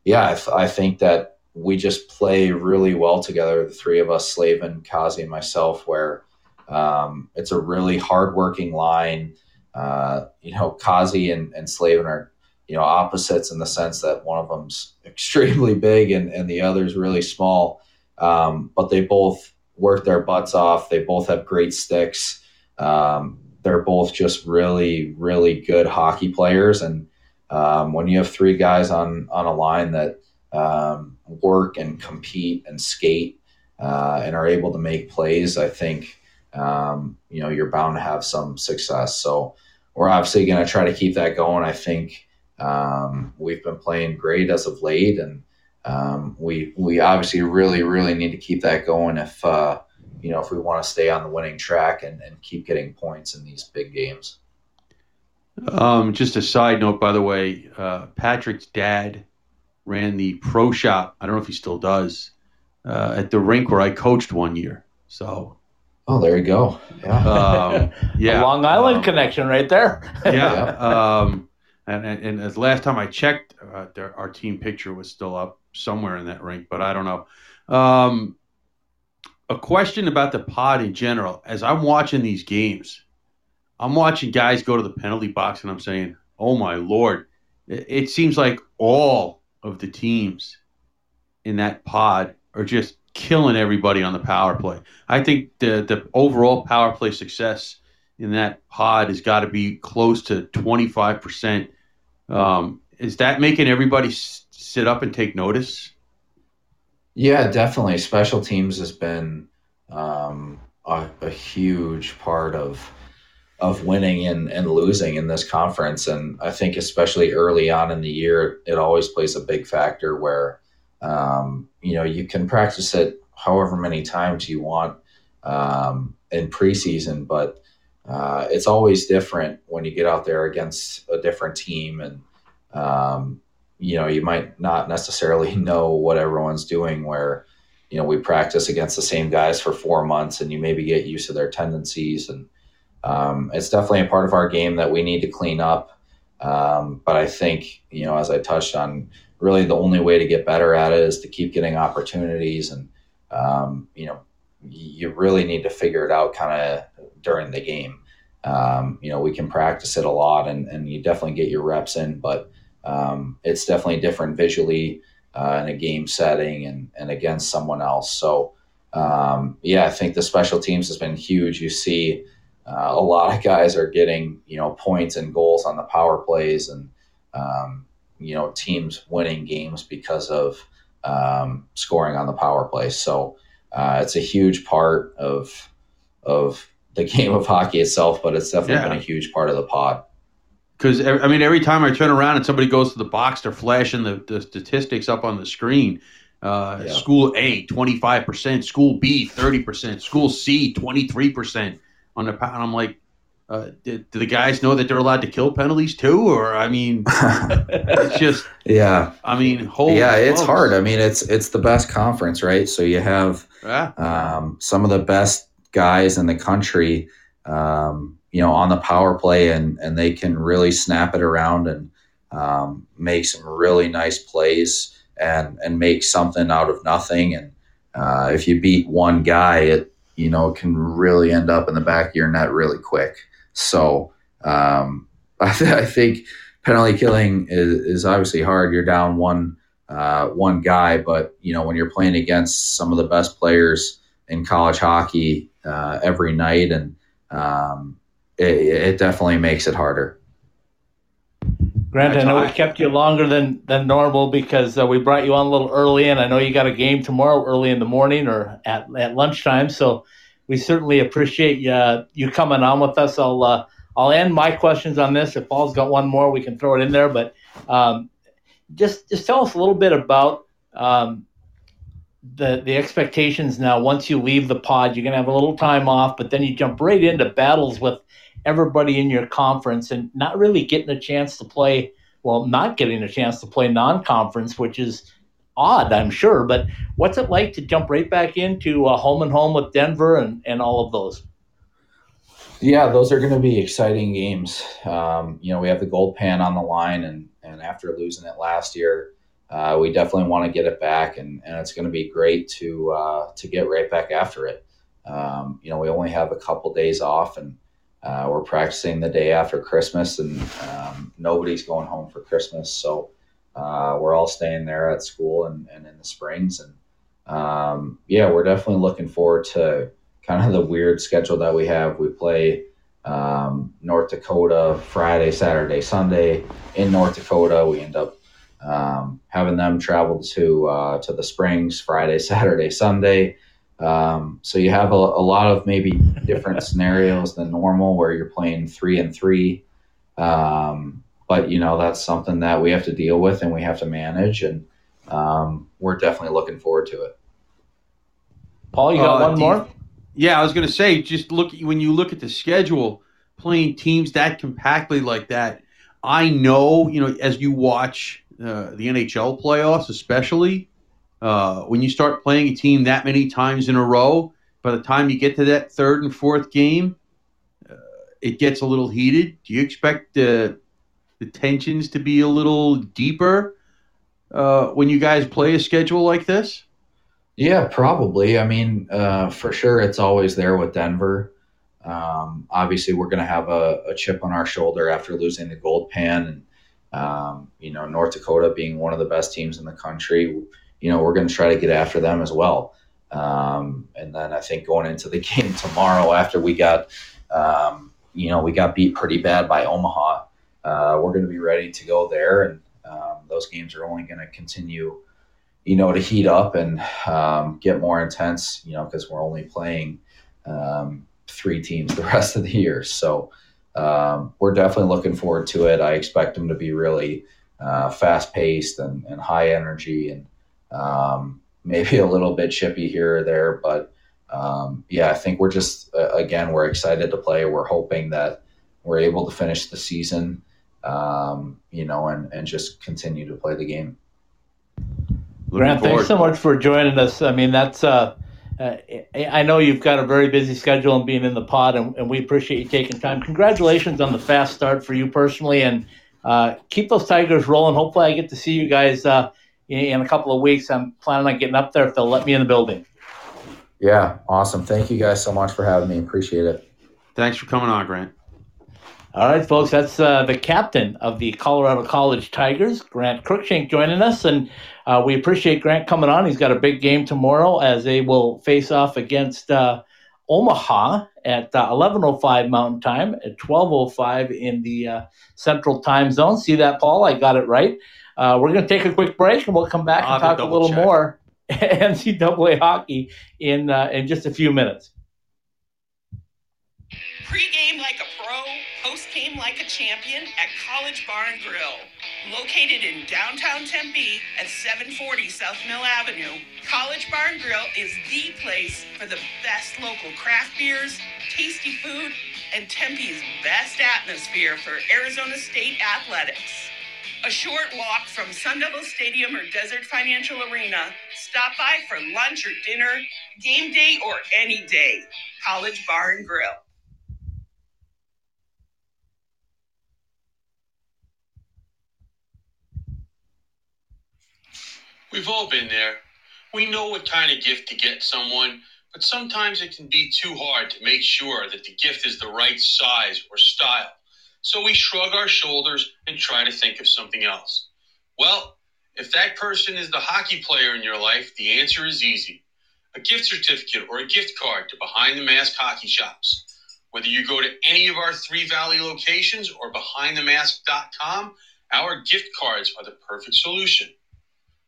yeah, I, th- I, think that we just play really well together, the three of us, Slavin, Kazi, and myself, where um, it's a really hardworking line. Uh, you know, Kazi and, and Slavin are, you know, opposites in the sense that one of them's extremely big and, and the other's really small. Um, but they both work their butts off. They both have great sticks. Um, they're both just really, really good hockey players. And um, when you have three guys on on a line that um, work and compete and skate uh, and are able to make plays, I think um, you know you're bound to have some success. So we're obviously going to try to keep that going. I think um, we've been playing great as of late, and um, we we obviously really, really need to keep that going if. Uh, you know, if we want to stay on the winning track and, and keep getting points in these big games. Um, just a side note, by the way, uh, Patrick's dad ran the pro shop. I don't know if he still does uh, at the rink where I coached one year. So, oh, there you go. Yeah, um, yeah, a Long Island um, connection right there. yeah, um, and, and, and as last time I checked, uh, there, our team picture was still up somewhere in that rink, but I don't know. Um, a question about the pod in general. As I'm watching these games, I'm watching guys go to the penalty box and I'm saying, oh my Lord, it seems like all of the teams in that pod are just killing everybody on the power play. I think the, the overall power play success in that pod has got to be close to 25%. Um, is that making everybody sit up and take notice? Yeah, definitely. Special teams has been um, a, a, huge part of of winning and, and losing in this conference. And I think especially early on in the year, it always plays a big factor where um, you know you can practice it however many times you want um, in preseason, but uh, it's always different when you get out there against a different team and um, you know, you might not necessarily know what everyone's doing where, you know, we practice against the same guys for four months and you maybe get used to their tendencies. And um, it's definitely a part of our game that we need to clean up. Um, but I think, you know, as I touched on, really the only way to get better at it is to keep getting opportunities and um, you know you really need to figure it out kind of during the game. Um, you know we can practice it a lot and, and you definitely get your reps in but um, it's definitely different visually uh, in a game setting and, and against someone else. So um, yeah i think the special teams has been huge. You see uh, a lot of guys are getting you know points and goals on the power plays and um, you know teams winning games because of um, scoring on the power play. So uh, it's a huge part of of the game of hockey itself, but it's definitely yeah. been a huge part of the pod. Because I mean, every time I turn around and somebody goes to the box, they're flashing the, the statistics up on the screen. Uh, yeah. School A, 25%, School B, 30%, School C, 23% on the and I'm like, uh, do, do, the guys know that they're allowed to kill penalties too? Or I mean, it's just yeah. I mean, holy yeah, it's hard. I mean, it's it's the best conference, right? So you have yeah. um, some of the best guys in the country, um, you know, on the power play, and and they can really snap it around and um, make some really nice plays and and make something out of nothing. And uh, if you beat one guy, it you know it can really end up in the back of your net really quick. So um, I, th- I, think penalty killing is, is, obviously hard. You're down one uh, one guy, but you know when you're playing against some of the best players in college hockey uh, every night, and um, it, it, definitely makes it harder. Grant, I know we kept you longer than, than normal because uh, we brought you on a little early, and I know you got a game tomorrow early in the morning or at, at lunchtime. So we certainly appreciate you, uh, you coming on with us. I'll uh, I'll end my questions on this. If Paul's got one more, we can throw it in there. But um, just just tell us a little bit about um, the the expectations now. Once you leave the pod, you're gonna have a little time off, but then you jump right into battles with everybody in your conference, and not really getting a chance to play. Well, not getting a chance to play non-conference, which is odd, I'm sure. But what's it like to jump right back into a home and home with Denver and, and all of those? Yeah, those are going to be exciting games. Um, you know, we have the gold pan on the line, and, and after losing it last year, uh, we definitely want to get it back, and, and it's going to be great to uh, to get right back after it. Um, you know, we only have a couple days off, and uh, we're practicing the day after Christmas, and um, nobody's going home for Christmas, so uh, we're all staying there at school and, and in the springs. And um, yeah, we're definitely looking forward to kind of the weird schedule that we have. We play um, North Dakota Friday, Saturday, Sunday in North Dakota. We end up um, having them travel to uh, to the Springs Friday, Saturday, Sunday. Um, so you have a, a, lot of maybe different scenarios than normal, where you're playing three and three. Um, but you know that's something that we have to deal with and we have to manage, and um, we're definitely looking forward to it. Paul, you got uh, one more? You, yeah, I was going to say, just look when you look at the schedule, playing teams that compactly like that. I know, you know, as you watch uh, the NHL playoffs, especially uh, when you start playing a team that many times in a row, by the time you get to that third and fourth game, uh, it gets a little heated. Do you expect uh, the tensions to be a little deeper uh, when you guys play a schedule like this? Yeah, probably. I mean, uh, for sure, it's always there with Denver. Um, obviously, we're going to have a, a, chip on our shoulder after losing the gold pan, and um, you know, North Dakota being one of the best teams in the country. You know, we're going to try to get after them as well. Um, and then I think going into the game tomorrow, after we got, um, you know, we got beat pretty bad by Omaha uh, we're going to be ready to go there. And um, those games are only going to continue, you know, to heat up and um, get more intense, you know, because we're only playing um, three teams the rest of the year. So um, we're definitely looking forward to it. I expect them to be really uh, fast paced and, and, high energy and um, maybe a little bit chippy here or there. But um, yeah, I think we're just, uh, again, we're excited to play. We're hoping that we're able to finish the season um, you know, and, and just continue to play the game. Grant, thanks so much for joining us. I mean, that's, uh, uh, I know you've got a very busy schedule and being in the pod, and, and, we appreciate you taking time. Congratulations on the fast start for you personally, and uh, keep those Tigers rolling. Hopefully, I get to see you guys uh, in, in, a couple of weeks. I'm planning on getting up there if they'll let me in the building. Yeah, awesome. Thank you guys so much for having me. Appreciate it. Thanks for coming on, Grant. All right, folks, that's uh, the captain of the Colorado College Tigers, Grant Cruikshank, joining us. And uh, we appreciate Grant coming on. He's got a big game tomorrow as they will face off against uh, Omaha at 11.05 uh, Mountain Time, at 12.05 in the uh, Central Time Zone. See that, Paul? I got it right. Uh, we're going to take a quick break and we'll come back I'll and talk a little check. more NCAA hockey in, in just a few minutes. Pre-game like a pro, post-game like a champion at College Bar and Grill. Located in downtown Tempe at 740 South Mill Avenue, College Bar and Grill is the place for the best local craft beers, tasty food, and Tempe's best atmosphere for Arizona State athletics. A short walk from Sun Devil Stadium or Desert Financial Arena. Stop by for lunch or dinner, game day, or any day. College Bar and Grill. We've all been there. We know what kind of gift to get someone, but sometimes it can be too hard to make sure that the gift is the right size or style. So we shrug our shoulders and try to think of something else. Well, if that person is the hockey player in your life, the answer is easy a gift certificate or a gift card to Behind the Mask hockey shops. Whether you go to any of our three Valley locations or behindthemask.com, our gift cards are the perfect solution.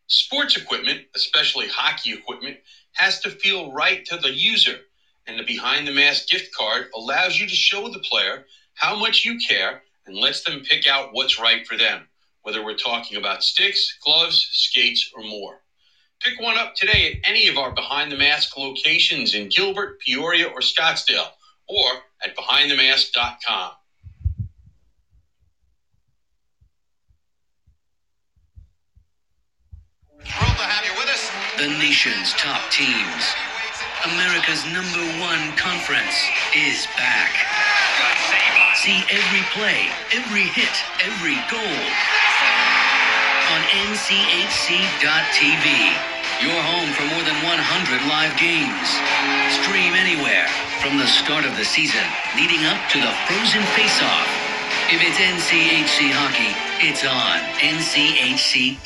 Sports equipment, especially hockey equipment, has to feel right to the user, and the Behind the Mask gift card allows you to show the player how much you care and lets them pick out what's right for them, whether we're talking about sticks, gloves, skates, or more. Pick one up today at any of our Behind the Mask locations in Gilbert, Peoria, or Scottsdale, or at behindthemask.com. Thrilled to have you with us. The nation's top teams. America's number one conference is back. See every play, every hit, every goal on NCHC.tv. Your home for more than 100 live games. Stream anywhere from the start of the season leading up to the Frozen Face-Off. If it's NCHC hockey, it's on NCHC.tv.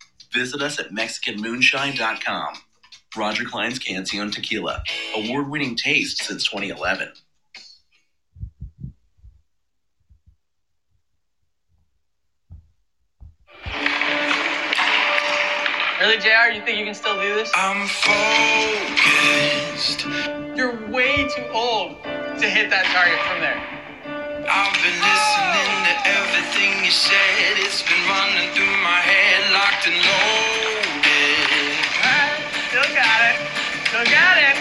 Visit us at MexicanMoonshine.com. Roger Clyne's Canción Tequila, award winning taste since 2011. Really, JR? You think you can still do this? I'm focused. You're way too old to hit that target from there. I've been listening to everything you said. It's been running through my head, locked and loaded. still got it. Still got it.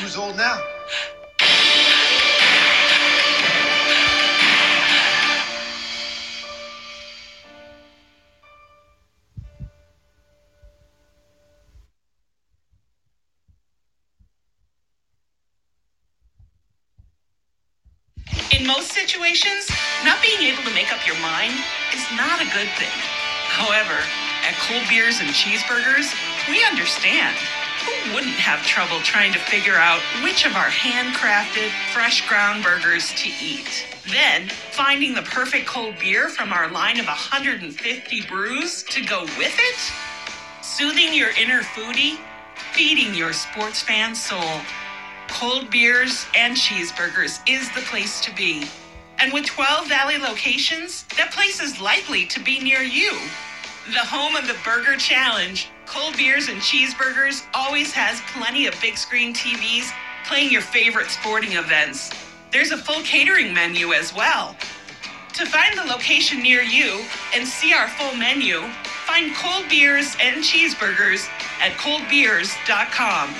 Who's old now? Most situations, not being able to make up your mind is not a good thing. However, at Cold Beers and Cheeseburgers, we understand. Who wouldn't have trouble trying to figure out which of our handcrafted, fresh ground burgers to eat? Then, finding the perfect cold beer from our line of 150 brews to go with it? Soothing your inner foodie, feeding your sports fan soul cold beers, and cheeseburgers is the place to be. And with 12 Valley locations, that place is likely to be near you. The home of the Burger Challenge, Cold Beers and Cheeseburgers always has plenty of big screen TVs playing your favorite sporting events. There's a full catering menu as well. To find the location near you and see our full menu, find Cold Beers and Cheeseburgers at coldbeers.com.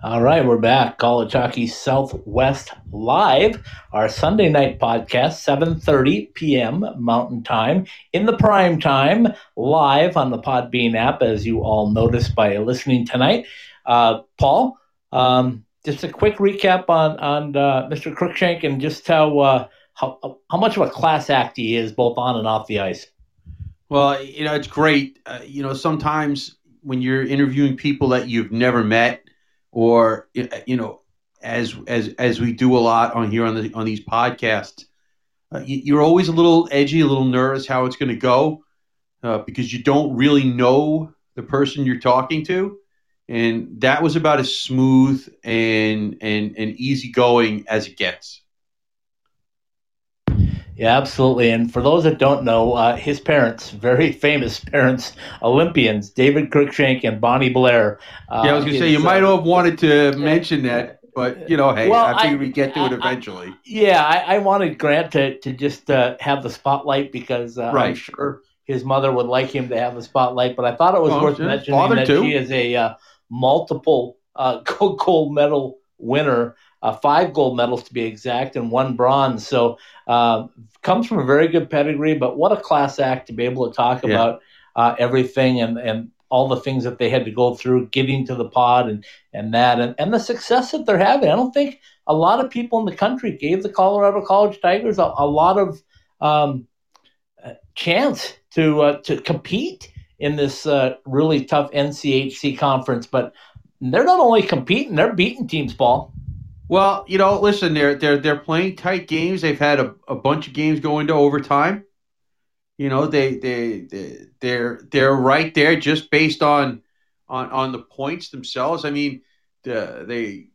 All right, we're back. College Hockey Southwest Live, our Sunday night podcast, 7.30 p.m. Mountain Time, in the prime time, live on the Podbean app, as you all noticed by listening tonight. Uh, Paul, um, just a quick recap on, on uh, Mr. Cruikshank and just how, uh, how, how much of a class act he is, both on and off the ice. Well, you know, it's great. Uh, you know, sometimes when you're interviewing people that you've never met, or you know, as as as we do a lot on here on the on these podcasts, uh, you're always a little edgy, a little nervous how it's going to go uh, because you don't really know the person you're talking to, and that was about as smooth and and and easygoing as it gets. Yeah, absolutely. And for those that don't know, uh, his parents, very famous parents, Olympians, David Cruikshank and Bonnie Blair. Uh, yeah, I was going to say, you might uh, have wanted to mention that, but, you know, hey, well, I we'd get to it eventually. I, yeah, I, I, wanted Grant to, to just uh, have the spotlight because uh, right. I'm sure his mother would like him to have the spotlight, but I thought it was well, worth mentioning that too. she is a uh, multiple gold medal winner uh, five gold medals to be exact, and one bronze. So uh, comes from a very good pedigree. But what a class act to be able to talk yeah. about uh, everything and and all the things that they had to go through getting to the pod and and that and, and the success that they're having. I don't think a lot of people in the country gave the Colorado College Tigers a, a lot of um, chance to uh, to compete in this uh, really tough NCHC conference. But they're not only competing; they're beating teams, Paul. Well, you know, listen, they're they're they're playing tight games. They've had a, a bunch of games go into overtime. You know, they they they they're they're right there just based on on on the points themselves. I mean, the, they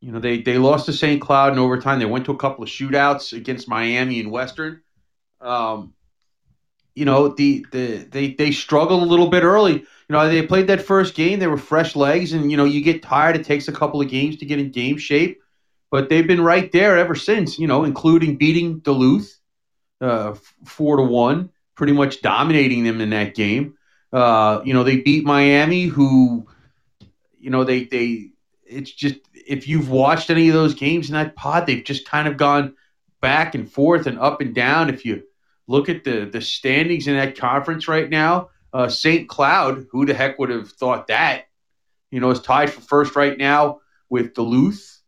you know they they lost to St. Cloud in overtime. They went to a couple of shootouts against Miami and Western. Um, you know, the the they they struggled a little bit early you know, they played that first game. They were fresh legs, and you know, you get tired. It takes a couple of games to get in game shape, but they've been right there ever since. You know, including beating Duluth uh, four to one, pretty much dominating them in that game. Uh, you know, they beat Miami, who, you know, they they. It's just if you've watched any of those games in that pod, they've just kind of gone back and forth and up and down. If you look at the the standings in that conference right now uh, St. Cloud, who the heck would have thought that? You know, is tied for first right now with Duluth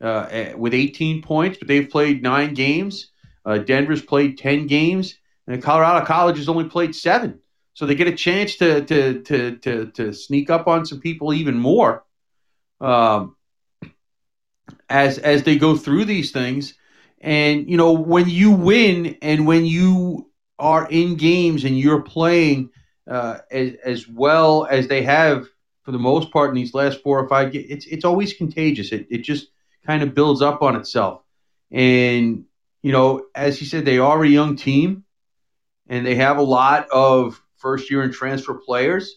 uh, with 18 points, but they've played nine games. Uh, Denver's played 10 games, and Colorado College has only played seven. So they get a chance to to to to, to sneak up on some people even more um, as as they go through these things. And you know, when you win and when you are in games and you're playing uh, as, as well as they have for the most part in these last four or five it's it's always contagious. It it just kind of builds up on itself. And you know, as he said, they are a young team, and they have a lot of first year and transfer players.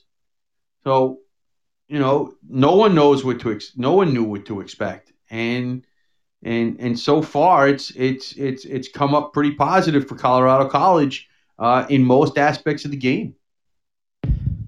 So, you know, no one knows what to ex- no one knew what to expect, and and and so far it's it's it's it's come up pretty positive for Colorado College uh, in most aspects of the game.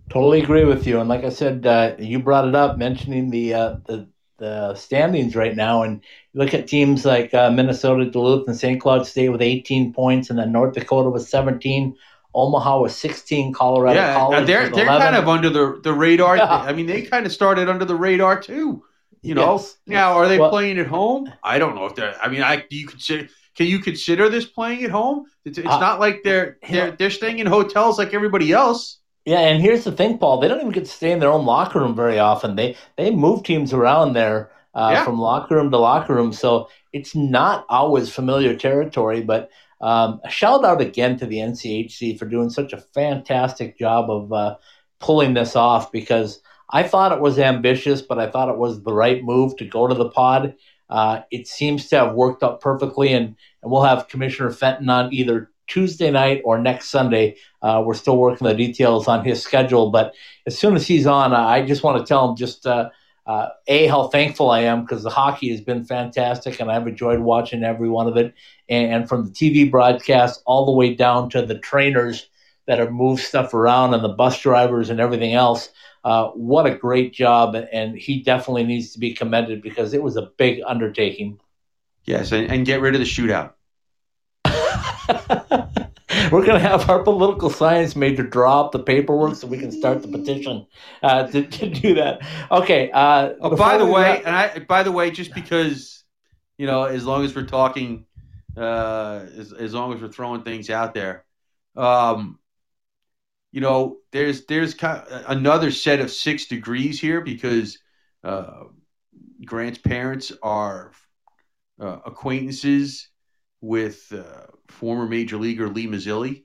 Totally agree with you. And like I said, uh, you brought it up, mentioning the, uh, the the standings right now, and look at teams like uh, Minnesota, Duluth, and St. Cloud State with 18 points, and then North Dakota with 17. Omaha with 16, Colorado yeah, College. they're they're 11. kind of under the the radar. Yeah. I mean, they kind of started under the radar too. You know. Yes. Now, are they well, playing at home? I don't know if they're. I mean, I do you consider can you consider this playing at home? It's, it's uh, not like they're they're they're staying in hotels like everybody else. Yeah, and here's the thing, Paul. They don't even get to stay in their own locker room very often. They they move teams around there uh, yeah. from locker room to locker room, so it's not always familiar territory. But um, a shout out again to the NCHC for doing such a fantastic job of uh, pulling this off because I thought it was ambitious, but I thought it was the right move to go to the pod. Uh, it seems to have worked out perfectly, and, and we'll have Commissioner Fenton on either Tuesday night or next Sunday. Uh, we're still working the details on his schedule, but as soon as he's on, I just want to tell him just uh, uh, a how thankful I am because the hockey has been fantastic and I've enjoyed watching every one of it, and, and from the TV broadcast all the way down to the trainers that have moved stuff around and the bus drivers and everything else. Uh, what a great job, and he definitely needs to be commended because it was a big undertaking. Yes, and, and get rid of the shootout. We're going to have our political science major draw up the paperwork so we can start the petition uh, to, to do that. Okay. Uh, oh, by the way, wrap- and I, by the way, just because you know, as long as we're talking, uh, as, as long as we're throwing things out there, um, you know, there's there's kind of another set of six degrees here because uh, Grant's parents are uh, acquaintances with uh, former major leaguer Lee Mazzilli,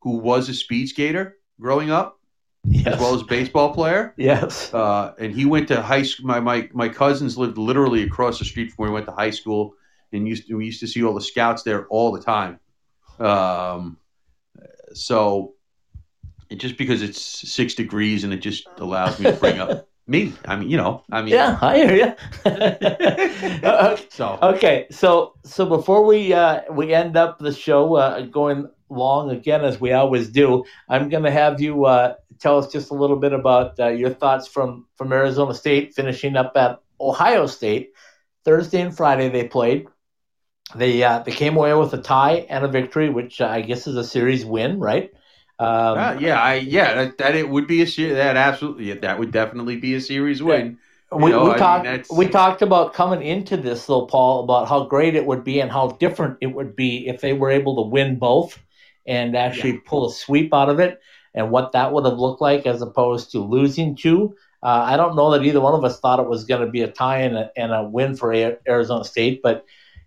who was a speed skater growing up, yes. as well as a baseball player. Yes. Uh, and he went to high school. My, my my cousins lived literally across the street from where he went to high school, and used to, we used to see all the scouts there all the time. Um, so, just because it's six degrees and it just allows me to bring up me. I mean, you know, I mean, Yeah, I hear you. okay. So Okay, so so before we uh, we end up the show uh, going long again as we always do, I'm going to have you uh, tell us just a little bit about uh, your thoughts from from Arizona State finishing up at Ohio State Thursday and Friday they played. They uh, they came away with a tie and a victory, which uh, I guess is a series win, right? Um, Uh, yeah, I yeah that, that it would be a series. That absolutely yeah, that would definitely be a series win. We, know, we mean, talked that's- we talked about coming into this though, Paul, about how great it would be and how different it would be if they were able to win both and actually pull a sweep out of it, and what that would have looked like as opposed to losing two. Uh, I don't know that either one of us thought it was going to be a tie and a, and a win for A- Arizona State, but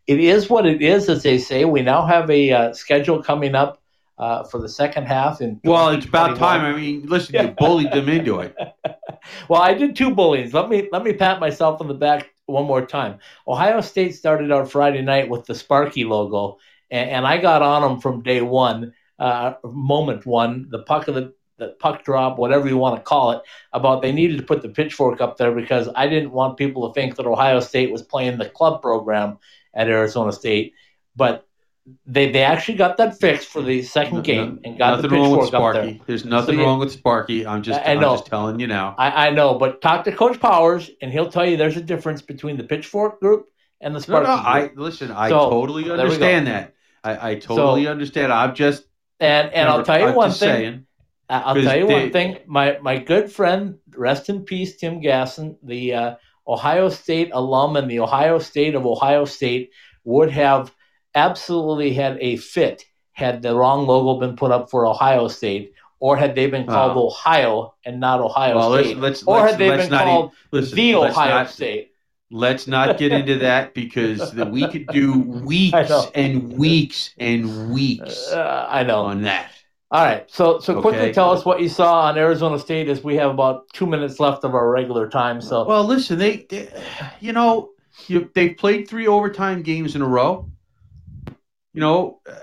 it is what it is, as they say. We now have a uh, schedule coming up uh, for the second half. In Well, it's about time. I mean, listen, you bullied them into it. well, I did two bullies. Let me let me pat myself on the back one more time. Ohio State started out Friday night with the Sparky logo, and, and I got on them from day one, uh, moment one, the puck of the the puck drop, whatever you want to call it, about they needed to put the pitchfork up there because I didn't want people to think that Ohio State was playing the club program at Arizona State, but they they actually got that fixed for the second game and got nothing the wrong with up there. There's nothing So wrong with Sparky. I'm just, I- I'm just telling you now. I, I know, but talk to Coach Powers, and he'll tell you there's a difference between the Pitchfork group and the Sparky no, group. I listen. I So, totally there we go. understand that. I, I totally So- understand. I'm just, and and I'll tell you I'm one thing. saying. I'll tell you they- one thing. My my good friend, rest in peace, Tim Gasson, the uh, Ohio State alum and the Ohio State of Ohio State, would have absolutely had a fit had the wrong logo been put up for Ohio State, or had they been called Oh. Ohio and not Ohio Well, State, let's or let's, had they let's been not called e- listen, the Ohio not, State. Let's not get into that because the, we could do weeks and weeks and weeks Uh, I know. on that. All right. So so quickly Okay. tell us what you saw on Arizona State as we have about two minutes left of our regular time. So Well, listen, they, they you know, you, they've played three overtime games in a row. You know, uh,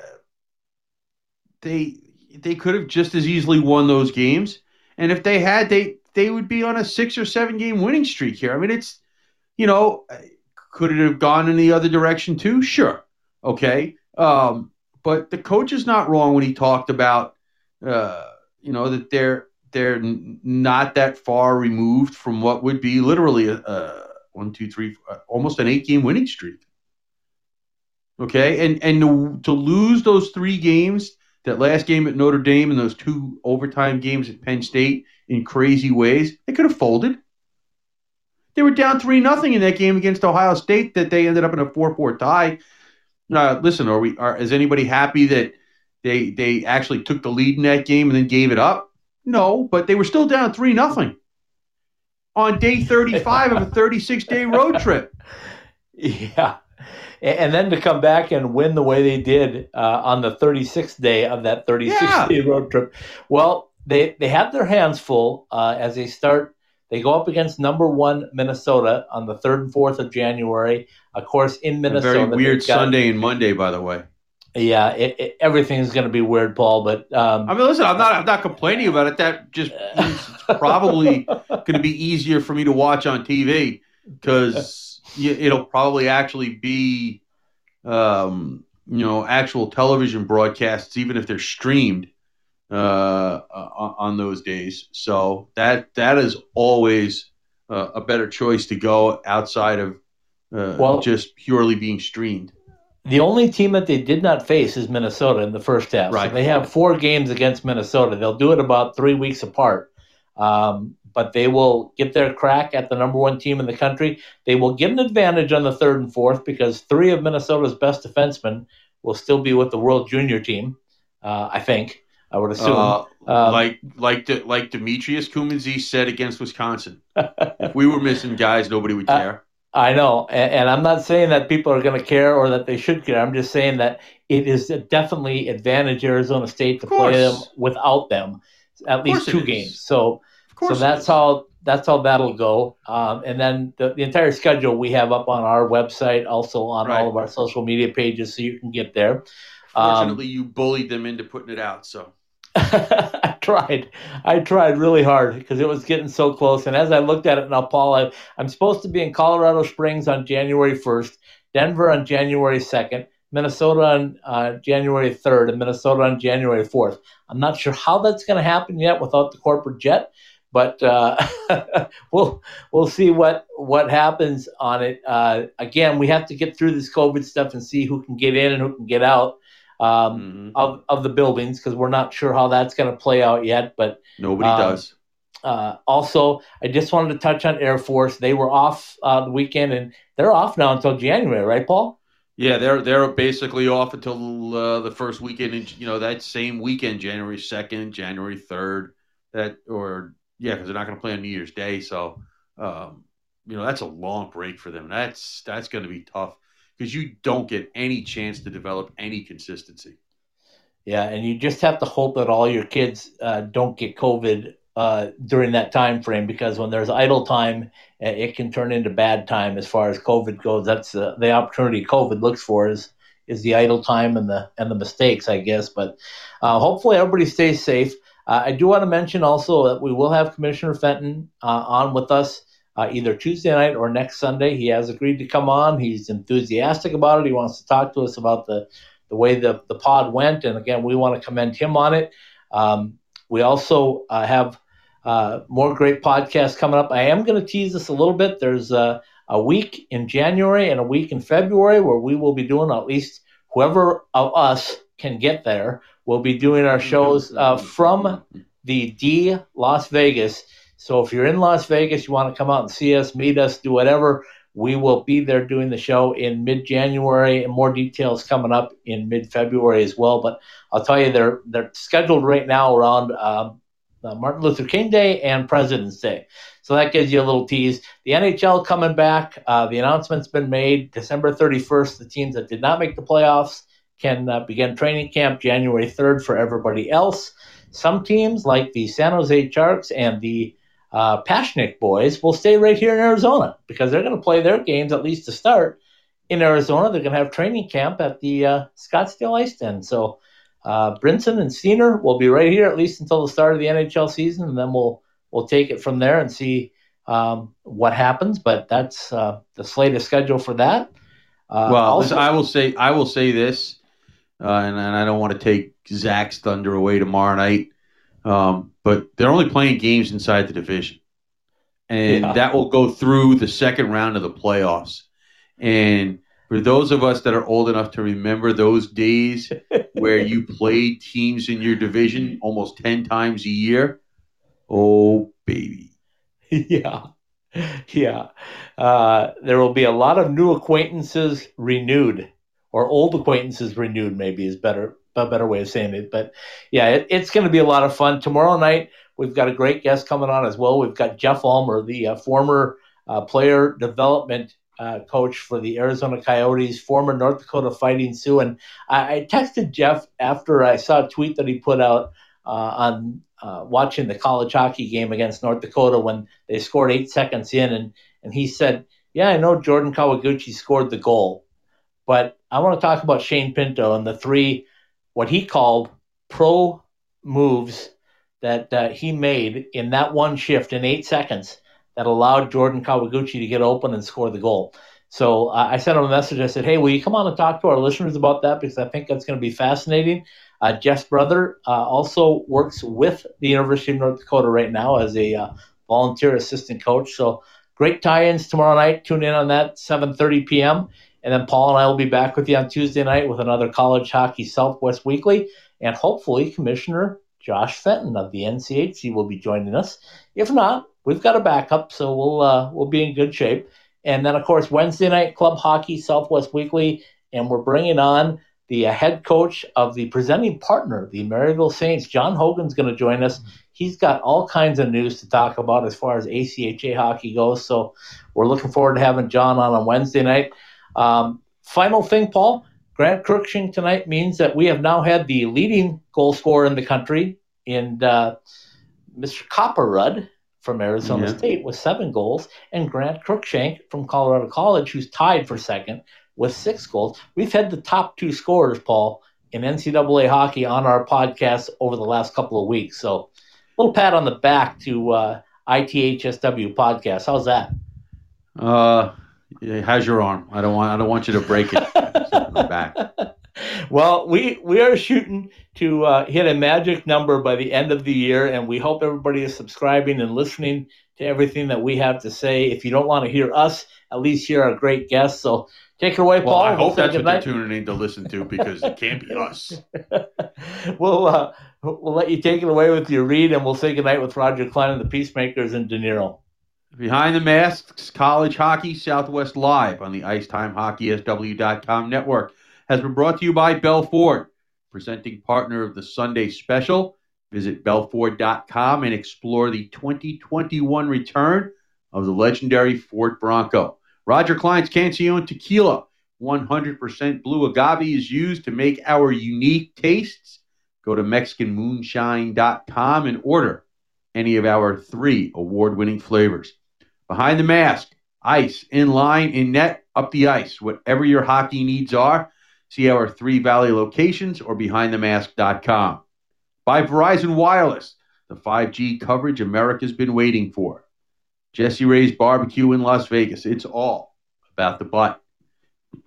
they they could have just as easily won those games, and if they had, they they would be on a six or seven game winning streak here. I mean, it's you know, could it have gone in the other direction too? Sure, okay, um, but the coach is not wrong when he talked about uh, you know that they're they're not that far removed from what would be literally a, a one, two, three, uh, almost an eight game winning streak. Okay, and and to, to lose those three games, that last game at Notre Dame and those two overtime games at Penn State in crazy ways, they could have folded. They were down three nothing in that game against Ohio State that they ended up in a four four tie. Uh, listen, are we? Are, is anybody happy that they they actually took the lead in that game and then gave it up? No, but they were still down three nothing on day thirty five of a thirty six day road trip. yeah. A- And then to come back and win the way they did uh, on the 36th day of that 36 Yeah. day road trip. Well, they, they have their hands full uh, as they start. They go up against number one Minnesota on the 3rd and 4th of January. Of course, in A Minnesota. very weird got- Sunday and Monday, by the way. Yeah, it, it, everything's going to be weird, Paul. But um, I mean, listen, I'm not I'm not complaining about it. That just it's probably going to be easier for me to watch on TV because it'll probably actually be, um, you know, actual television broadcasts, even if they're streamed uh, on those days. So that that is always uh, a better choice to go outside of uh, well, just purely being streamed. The only team that they did not face is Minnesota in the first half. Right. So they have four games against Minnesota. They'll do it about three weeks apart. Um, but they will get their crack at the number one team in the country. They will get an advantage on the third and fourth because three of Minnesota's best defensemen will still be with the World Junior team. Uh, I think I would assume. Uh, um, like like the, like Demetrios Koumontzis said against Wisconsin, if we were missing guys, nobody would care. I know, and, and, I'm not saying that people are going to care or that they should care. I'm just saying that it is definitely advantage Arizona State to play them without them, at least two games. So, so that's how that's how that'll go. Um, and then the, the, entire schedule we have up on our website, also on right. all of our social media pages, so you can get there. Fortunately, um, you bullied them into putting it out, so. I tried. I tried really hard because it was getting so close. And as I looked at it now, Paul, I, I'm supposed to be in Colorado Springs on January 1st, Denver on January 2nd, Minnesota on uh, January 3rd, and Minnesota on January 4th. I'm not sure how that's going to happen yet without the corporate jet, but uh, we'll we'll see what what happens on it. Uh, again, we have to get through this COVID stuff and see who can get in and who can get out um, mm-hmm. of of the buildings because we're not sure how that's going to play out yet. But nobody um, does. Uh, also, I just wanted to touch on Air Force. They were off uh, the weekend, and they're off now until January, right, Paul? Yeah, they're they're basically off until uh, the first weekend. In, you know, that same weekend, January second, January third. That or yeah, because they're not going to play on New Year's Day. So, um, you know, that's a long break for them. That's that's going to be tough because you don't get any chance to develop any consistency. Yeah, and you just have to hope that all your kids uh, don't get COVID uh, during that time frame because when there's idle time, it can turn into bad time as far as COVID goes. That's the, the opportunity COVID looks for is is the idle time and the and the mistakes, I guess. But uh, hopefully everybody stays safe. Uh, I do want to mention also that we will have Commissioner Fenton uh, on with us uh, either Tuesday night or next Sunday. He has agreed to come on. He's enthusiastic about it. He wants to talk to us about the, the way the, the pod went. And again, we want to commend him on it. Um, we also uh, have uh, more great podcasts coming up. I am going to tease this a little bit. There's a, a week in January and a week in February where we will be doing at least whoever of us can get there. We'll be doing our shows uh, from the D Las Vegas so if you're in Las Vegas, you want to come out and see us, meet us, do whatever, we will be there doing the show in mid January and more details coming up in mid February as well. But I'll tell you, they're they're scheduled right now around um, uh, Martin Luther King Day and President's Day. So that gives you a little tease. The NHL coming back. Uh, the announcement's been made December 31st. The teams that did not make the playoffs can uh, begin training camp January 3rd for everybody else. Some teams, like the San Jose Sharks and the uh, Pastrnak boys will stay right here in Arizona because they're going to play their games at least to start in Arizona. They're going to have training camp at the uh, Scottsdale Ice Den. So uh, Brinson and Steiner will be right here at least until the start of the NHL season, and then we'll we'll take it from there and see um, what happens. But that's uh, the slate of schedule for that. Uh, well, also, I will say I will say this, and, and I don't want to take Zach's thunder away tomorrow night. Um, but they're only playing games inside the division. And yeah. that will go through the second round of the playoffs. And for those of us that are old enough to remember those days where you played teams in your division almost 10 times a year, oh, baby. Yeah. Yeah. Uh, there will be a lot of new acquaintances renewed, or old acquaintances renewed, maybe is better a better way of saying it. But yeah, it, it's going to be a lot of fun. Tomorrow night, we've got a great guest coming on as well. We've got Jeff Ulmer, the uh, former uh, player development uh, coach for the Arizona Coyotes, former North Dakota Fighting Sioux. And I, I texted Jeff after I saw a tweet that he put out uh, on uh, watching the college hockey game against North Dakota when they scored eight seconds in. And, and he said, Yeah, I know Jordan Kawaguchi scored the goal But I want to talk about Shane Pinto and the three, what he called pro moves that uh, he made in that one shift in eight seconds that allowed Jordan Kawaguchi to get open and score the goal. So uh, I sent him a message. I said, "Hey, will you come on and talk to our listeners about that because I think that's going to be fascinating." Uh, Jeff's brother uh, also works with the University of North Dakota right now as a uh, volunteer assistant coach. So great tie-ins tomorrow night. Tune in on that 7:30 p.m. And then Paul and I will be back with you on Tuesday night with another College Hockey Southwest Weekly, and hopefully Commissioner Josh Fenton of the NCHC will be joining us. If not, we've got a backup, so we'll uh, we'll be in good shape. And then, of course, Wednesday night Club Hockey Southwest Weekly, and we're bringing on the uh, head coach of the presenting partner, the Maryville Saints. John Hogan's going to join us. He's got all kinds of news to talk about as far as ACHA hockey goes. So we're looking forward to having John on on Wednesday night. Um, final thing, Paul. Grant Cruikshank tonight means that we have now had the leading goal scorer in the country in uh, Mr. Copperrudd from Arizona yeah. State with seven goals, and Grant Cruikshank from Colorado College, who's tied for second with six goals. We've had the top two scorers, Paul, in NCAA hockey on our podcast over the last couple of weeks. So, a little pat on the back to uh, ITHSW podcast. How's that? Uh, how's your arm? I don't want. I don't want you to break it. back. Well, we we are shooting to uh, hit a magic number by the end of the year, and we hope everybody is subscribing and listening to everything that we have to say. If you don't want to hear us, at least hear our great guests. So take it away, Paul. I hope that's what they're tuning in to listen to because it can't be us. we'll uh, we'll let you take it away with your read, and we'll say goodnight with Roger Clyne and the Peacemakers and De Niro. Behind the Masks College Hockey Southwest Live on the IcetimeHockeySW.com network has been brought to you by Bell Ford, presenting partner of the Sunday Special. Visit belford.com and explore the 2021 return of the legendary Ford Bronco. Roger Clyne's Canción Tequila, 100% blue agave is used to make our unique tastes. Go to MexicanMoonshine.com and order any of our three award winning flavors. Behind the mask, ice, in line, in net, up the ice, whatever your hockey needs are See our three valley locations or behindthemask.com. By Verizon Wireless, the 5G coverage America's been waiting for. Jessie Rae's Barbecue in Las Vegas. It's all about the butt.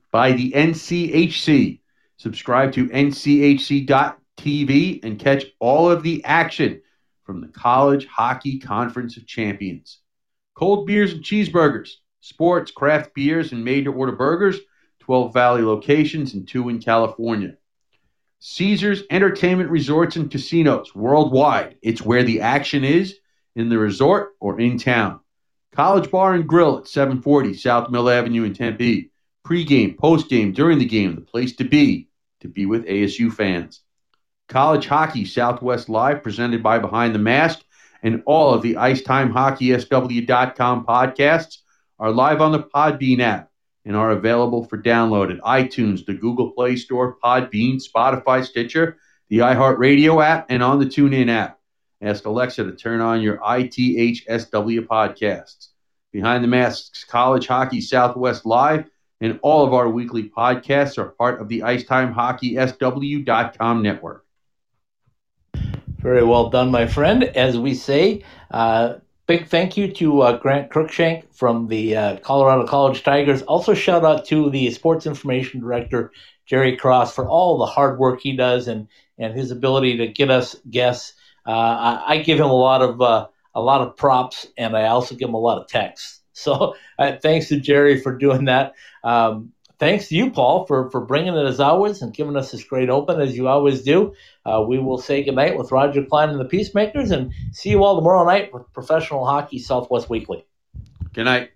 By the NCHC. Subscribe to nchc.tv and catch all of the action from the College Hockey Conference of Champions. Cold beers and cheeseburgers, sports, craft beers, and made to order burgers – 12 Valley locations and two in California. Caesars Entertainment Resorts and Casinos worldwide. It's where the action is in the resort or in town. College Bar and Grill at 740 South Mill Avenue in Tempe. Pre-game, post-game, during the game, the place to be to be with ASU fans. College Hockey Southwest Live presented by Behind the Mask and all of the IcetimeHockeySW.com podcasts are live on the Podbean app and are available for download at iTunes, the Google Play Store, Podbean, Spotify, Stitcher, the iHeartRadio app, and on the TuneIn app. Ask Alexa to turn on your ITHSW podcasts. Behind the Masks College Hockey Southwest Live and all of our weekly podcasts are part of the IcetimeHockeySW.com network. Very well done, my friend. As we say, uh, Big thank you to uh, Grant Cruikshank from the uh, Colorado College Tigers. Also, shout out to the Sports Information Director, Jerry Cross, for all the hard work he does and, and his ability to get us guests. Uh, I, I, give him a lot of uh, a lot of props, and I also give him a lot of texts. So, uh, thanks to Jerry for doing that. Um, thanks to you, Paul, for, for bringing it as always and giving us this great open as you always do. Uh, we will say goodnight with Roger Clyne and the Peacemakers and see you all tomorrow night with Professional Hockey Southwest Weekly. Good night.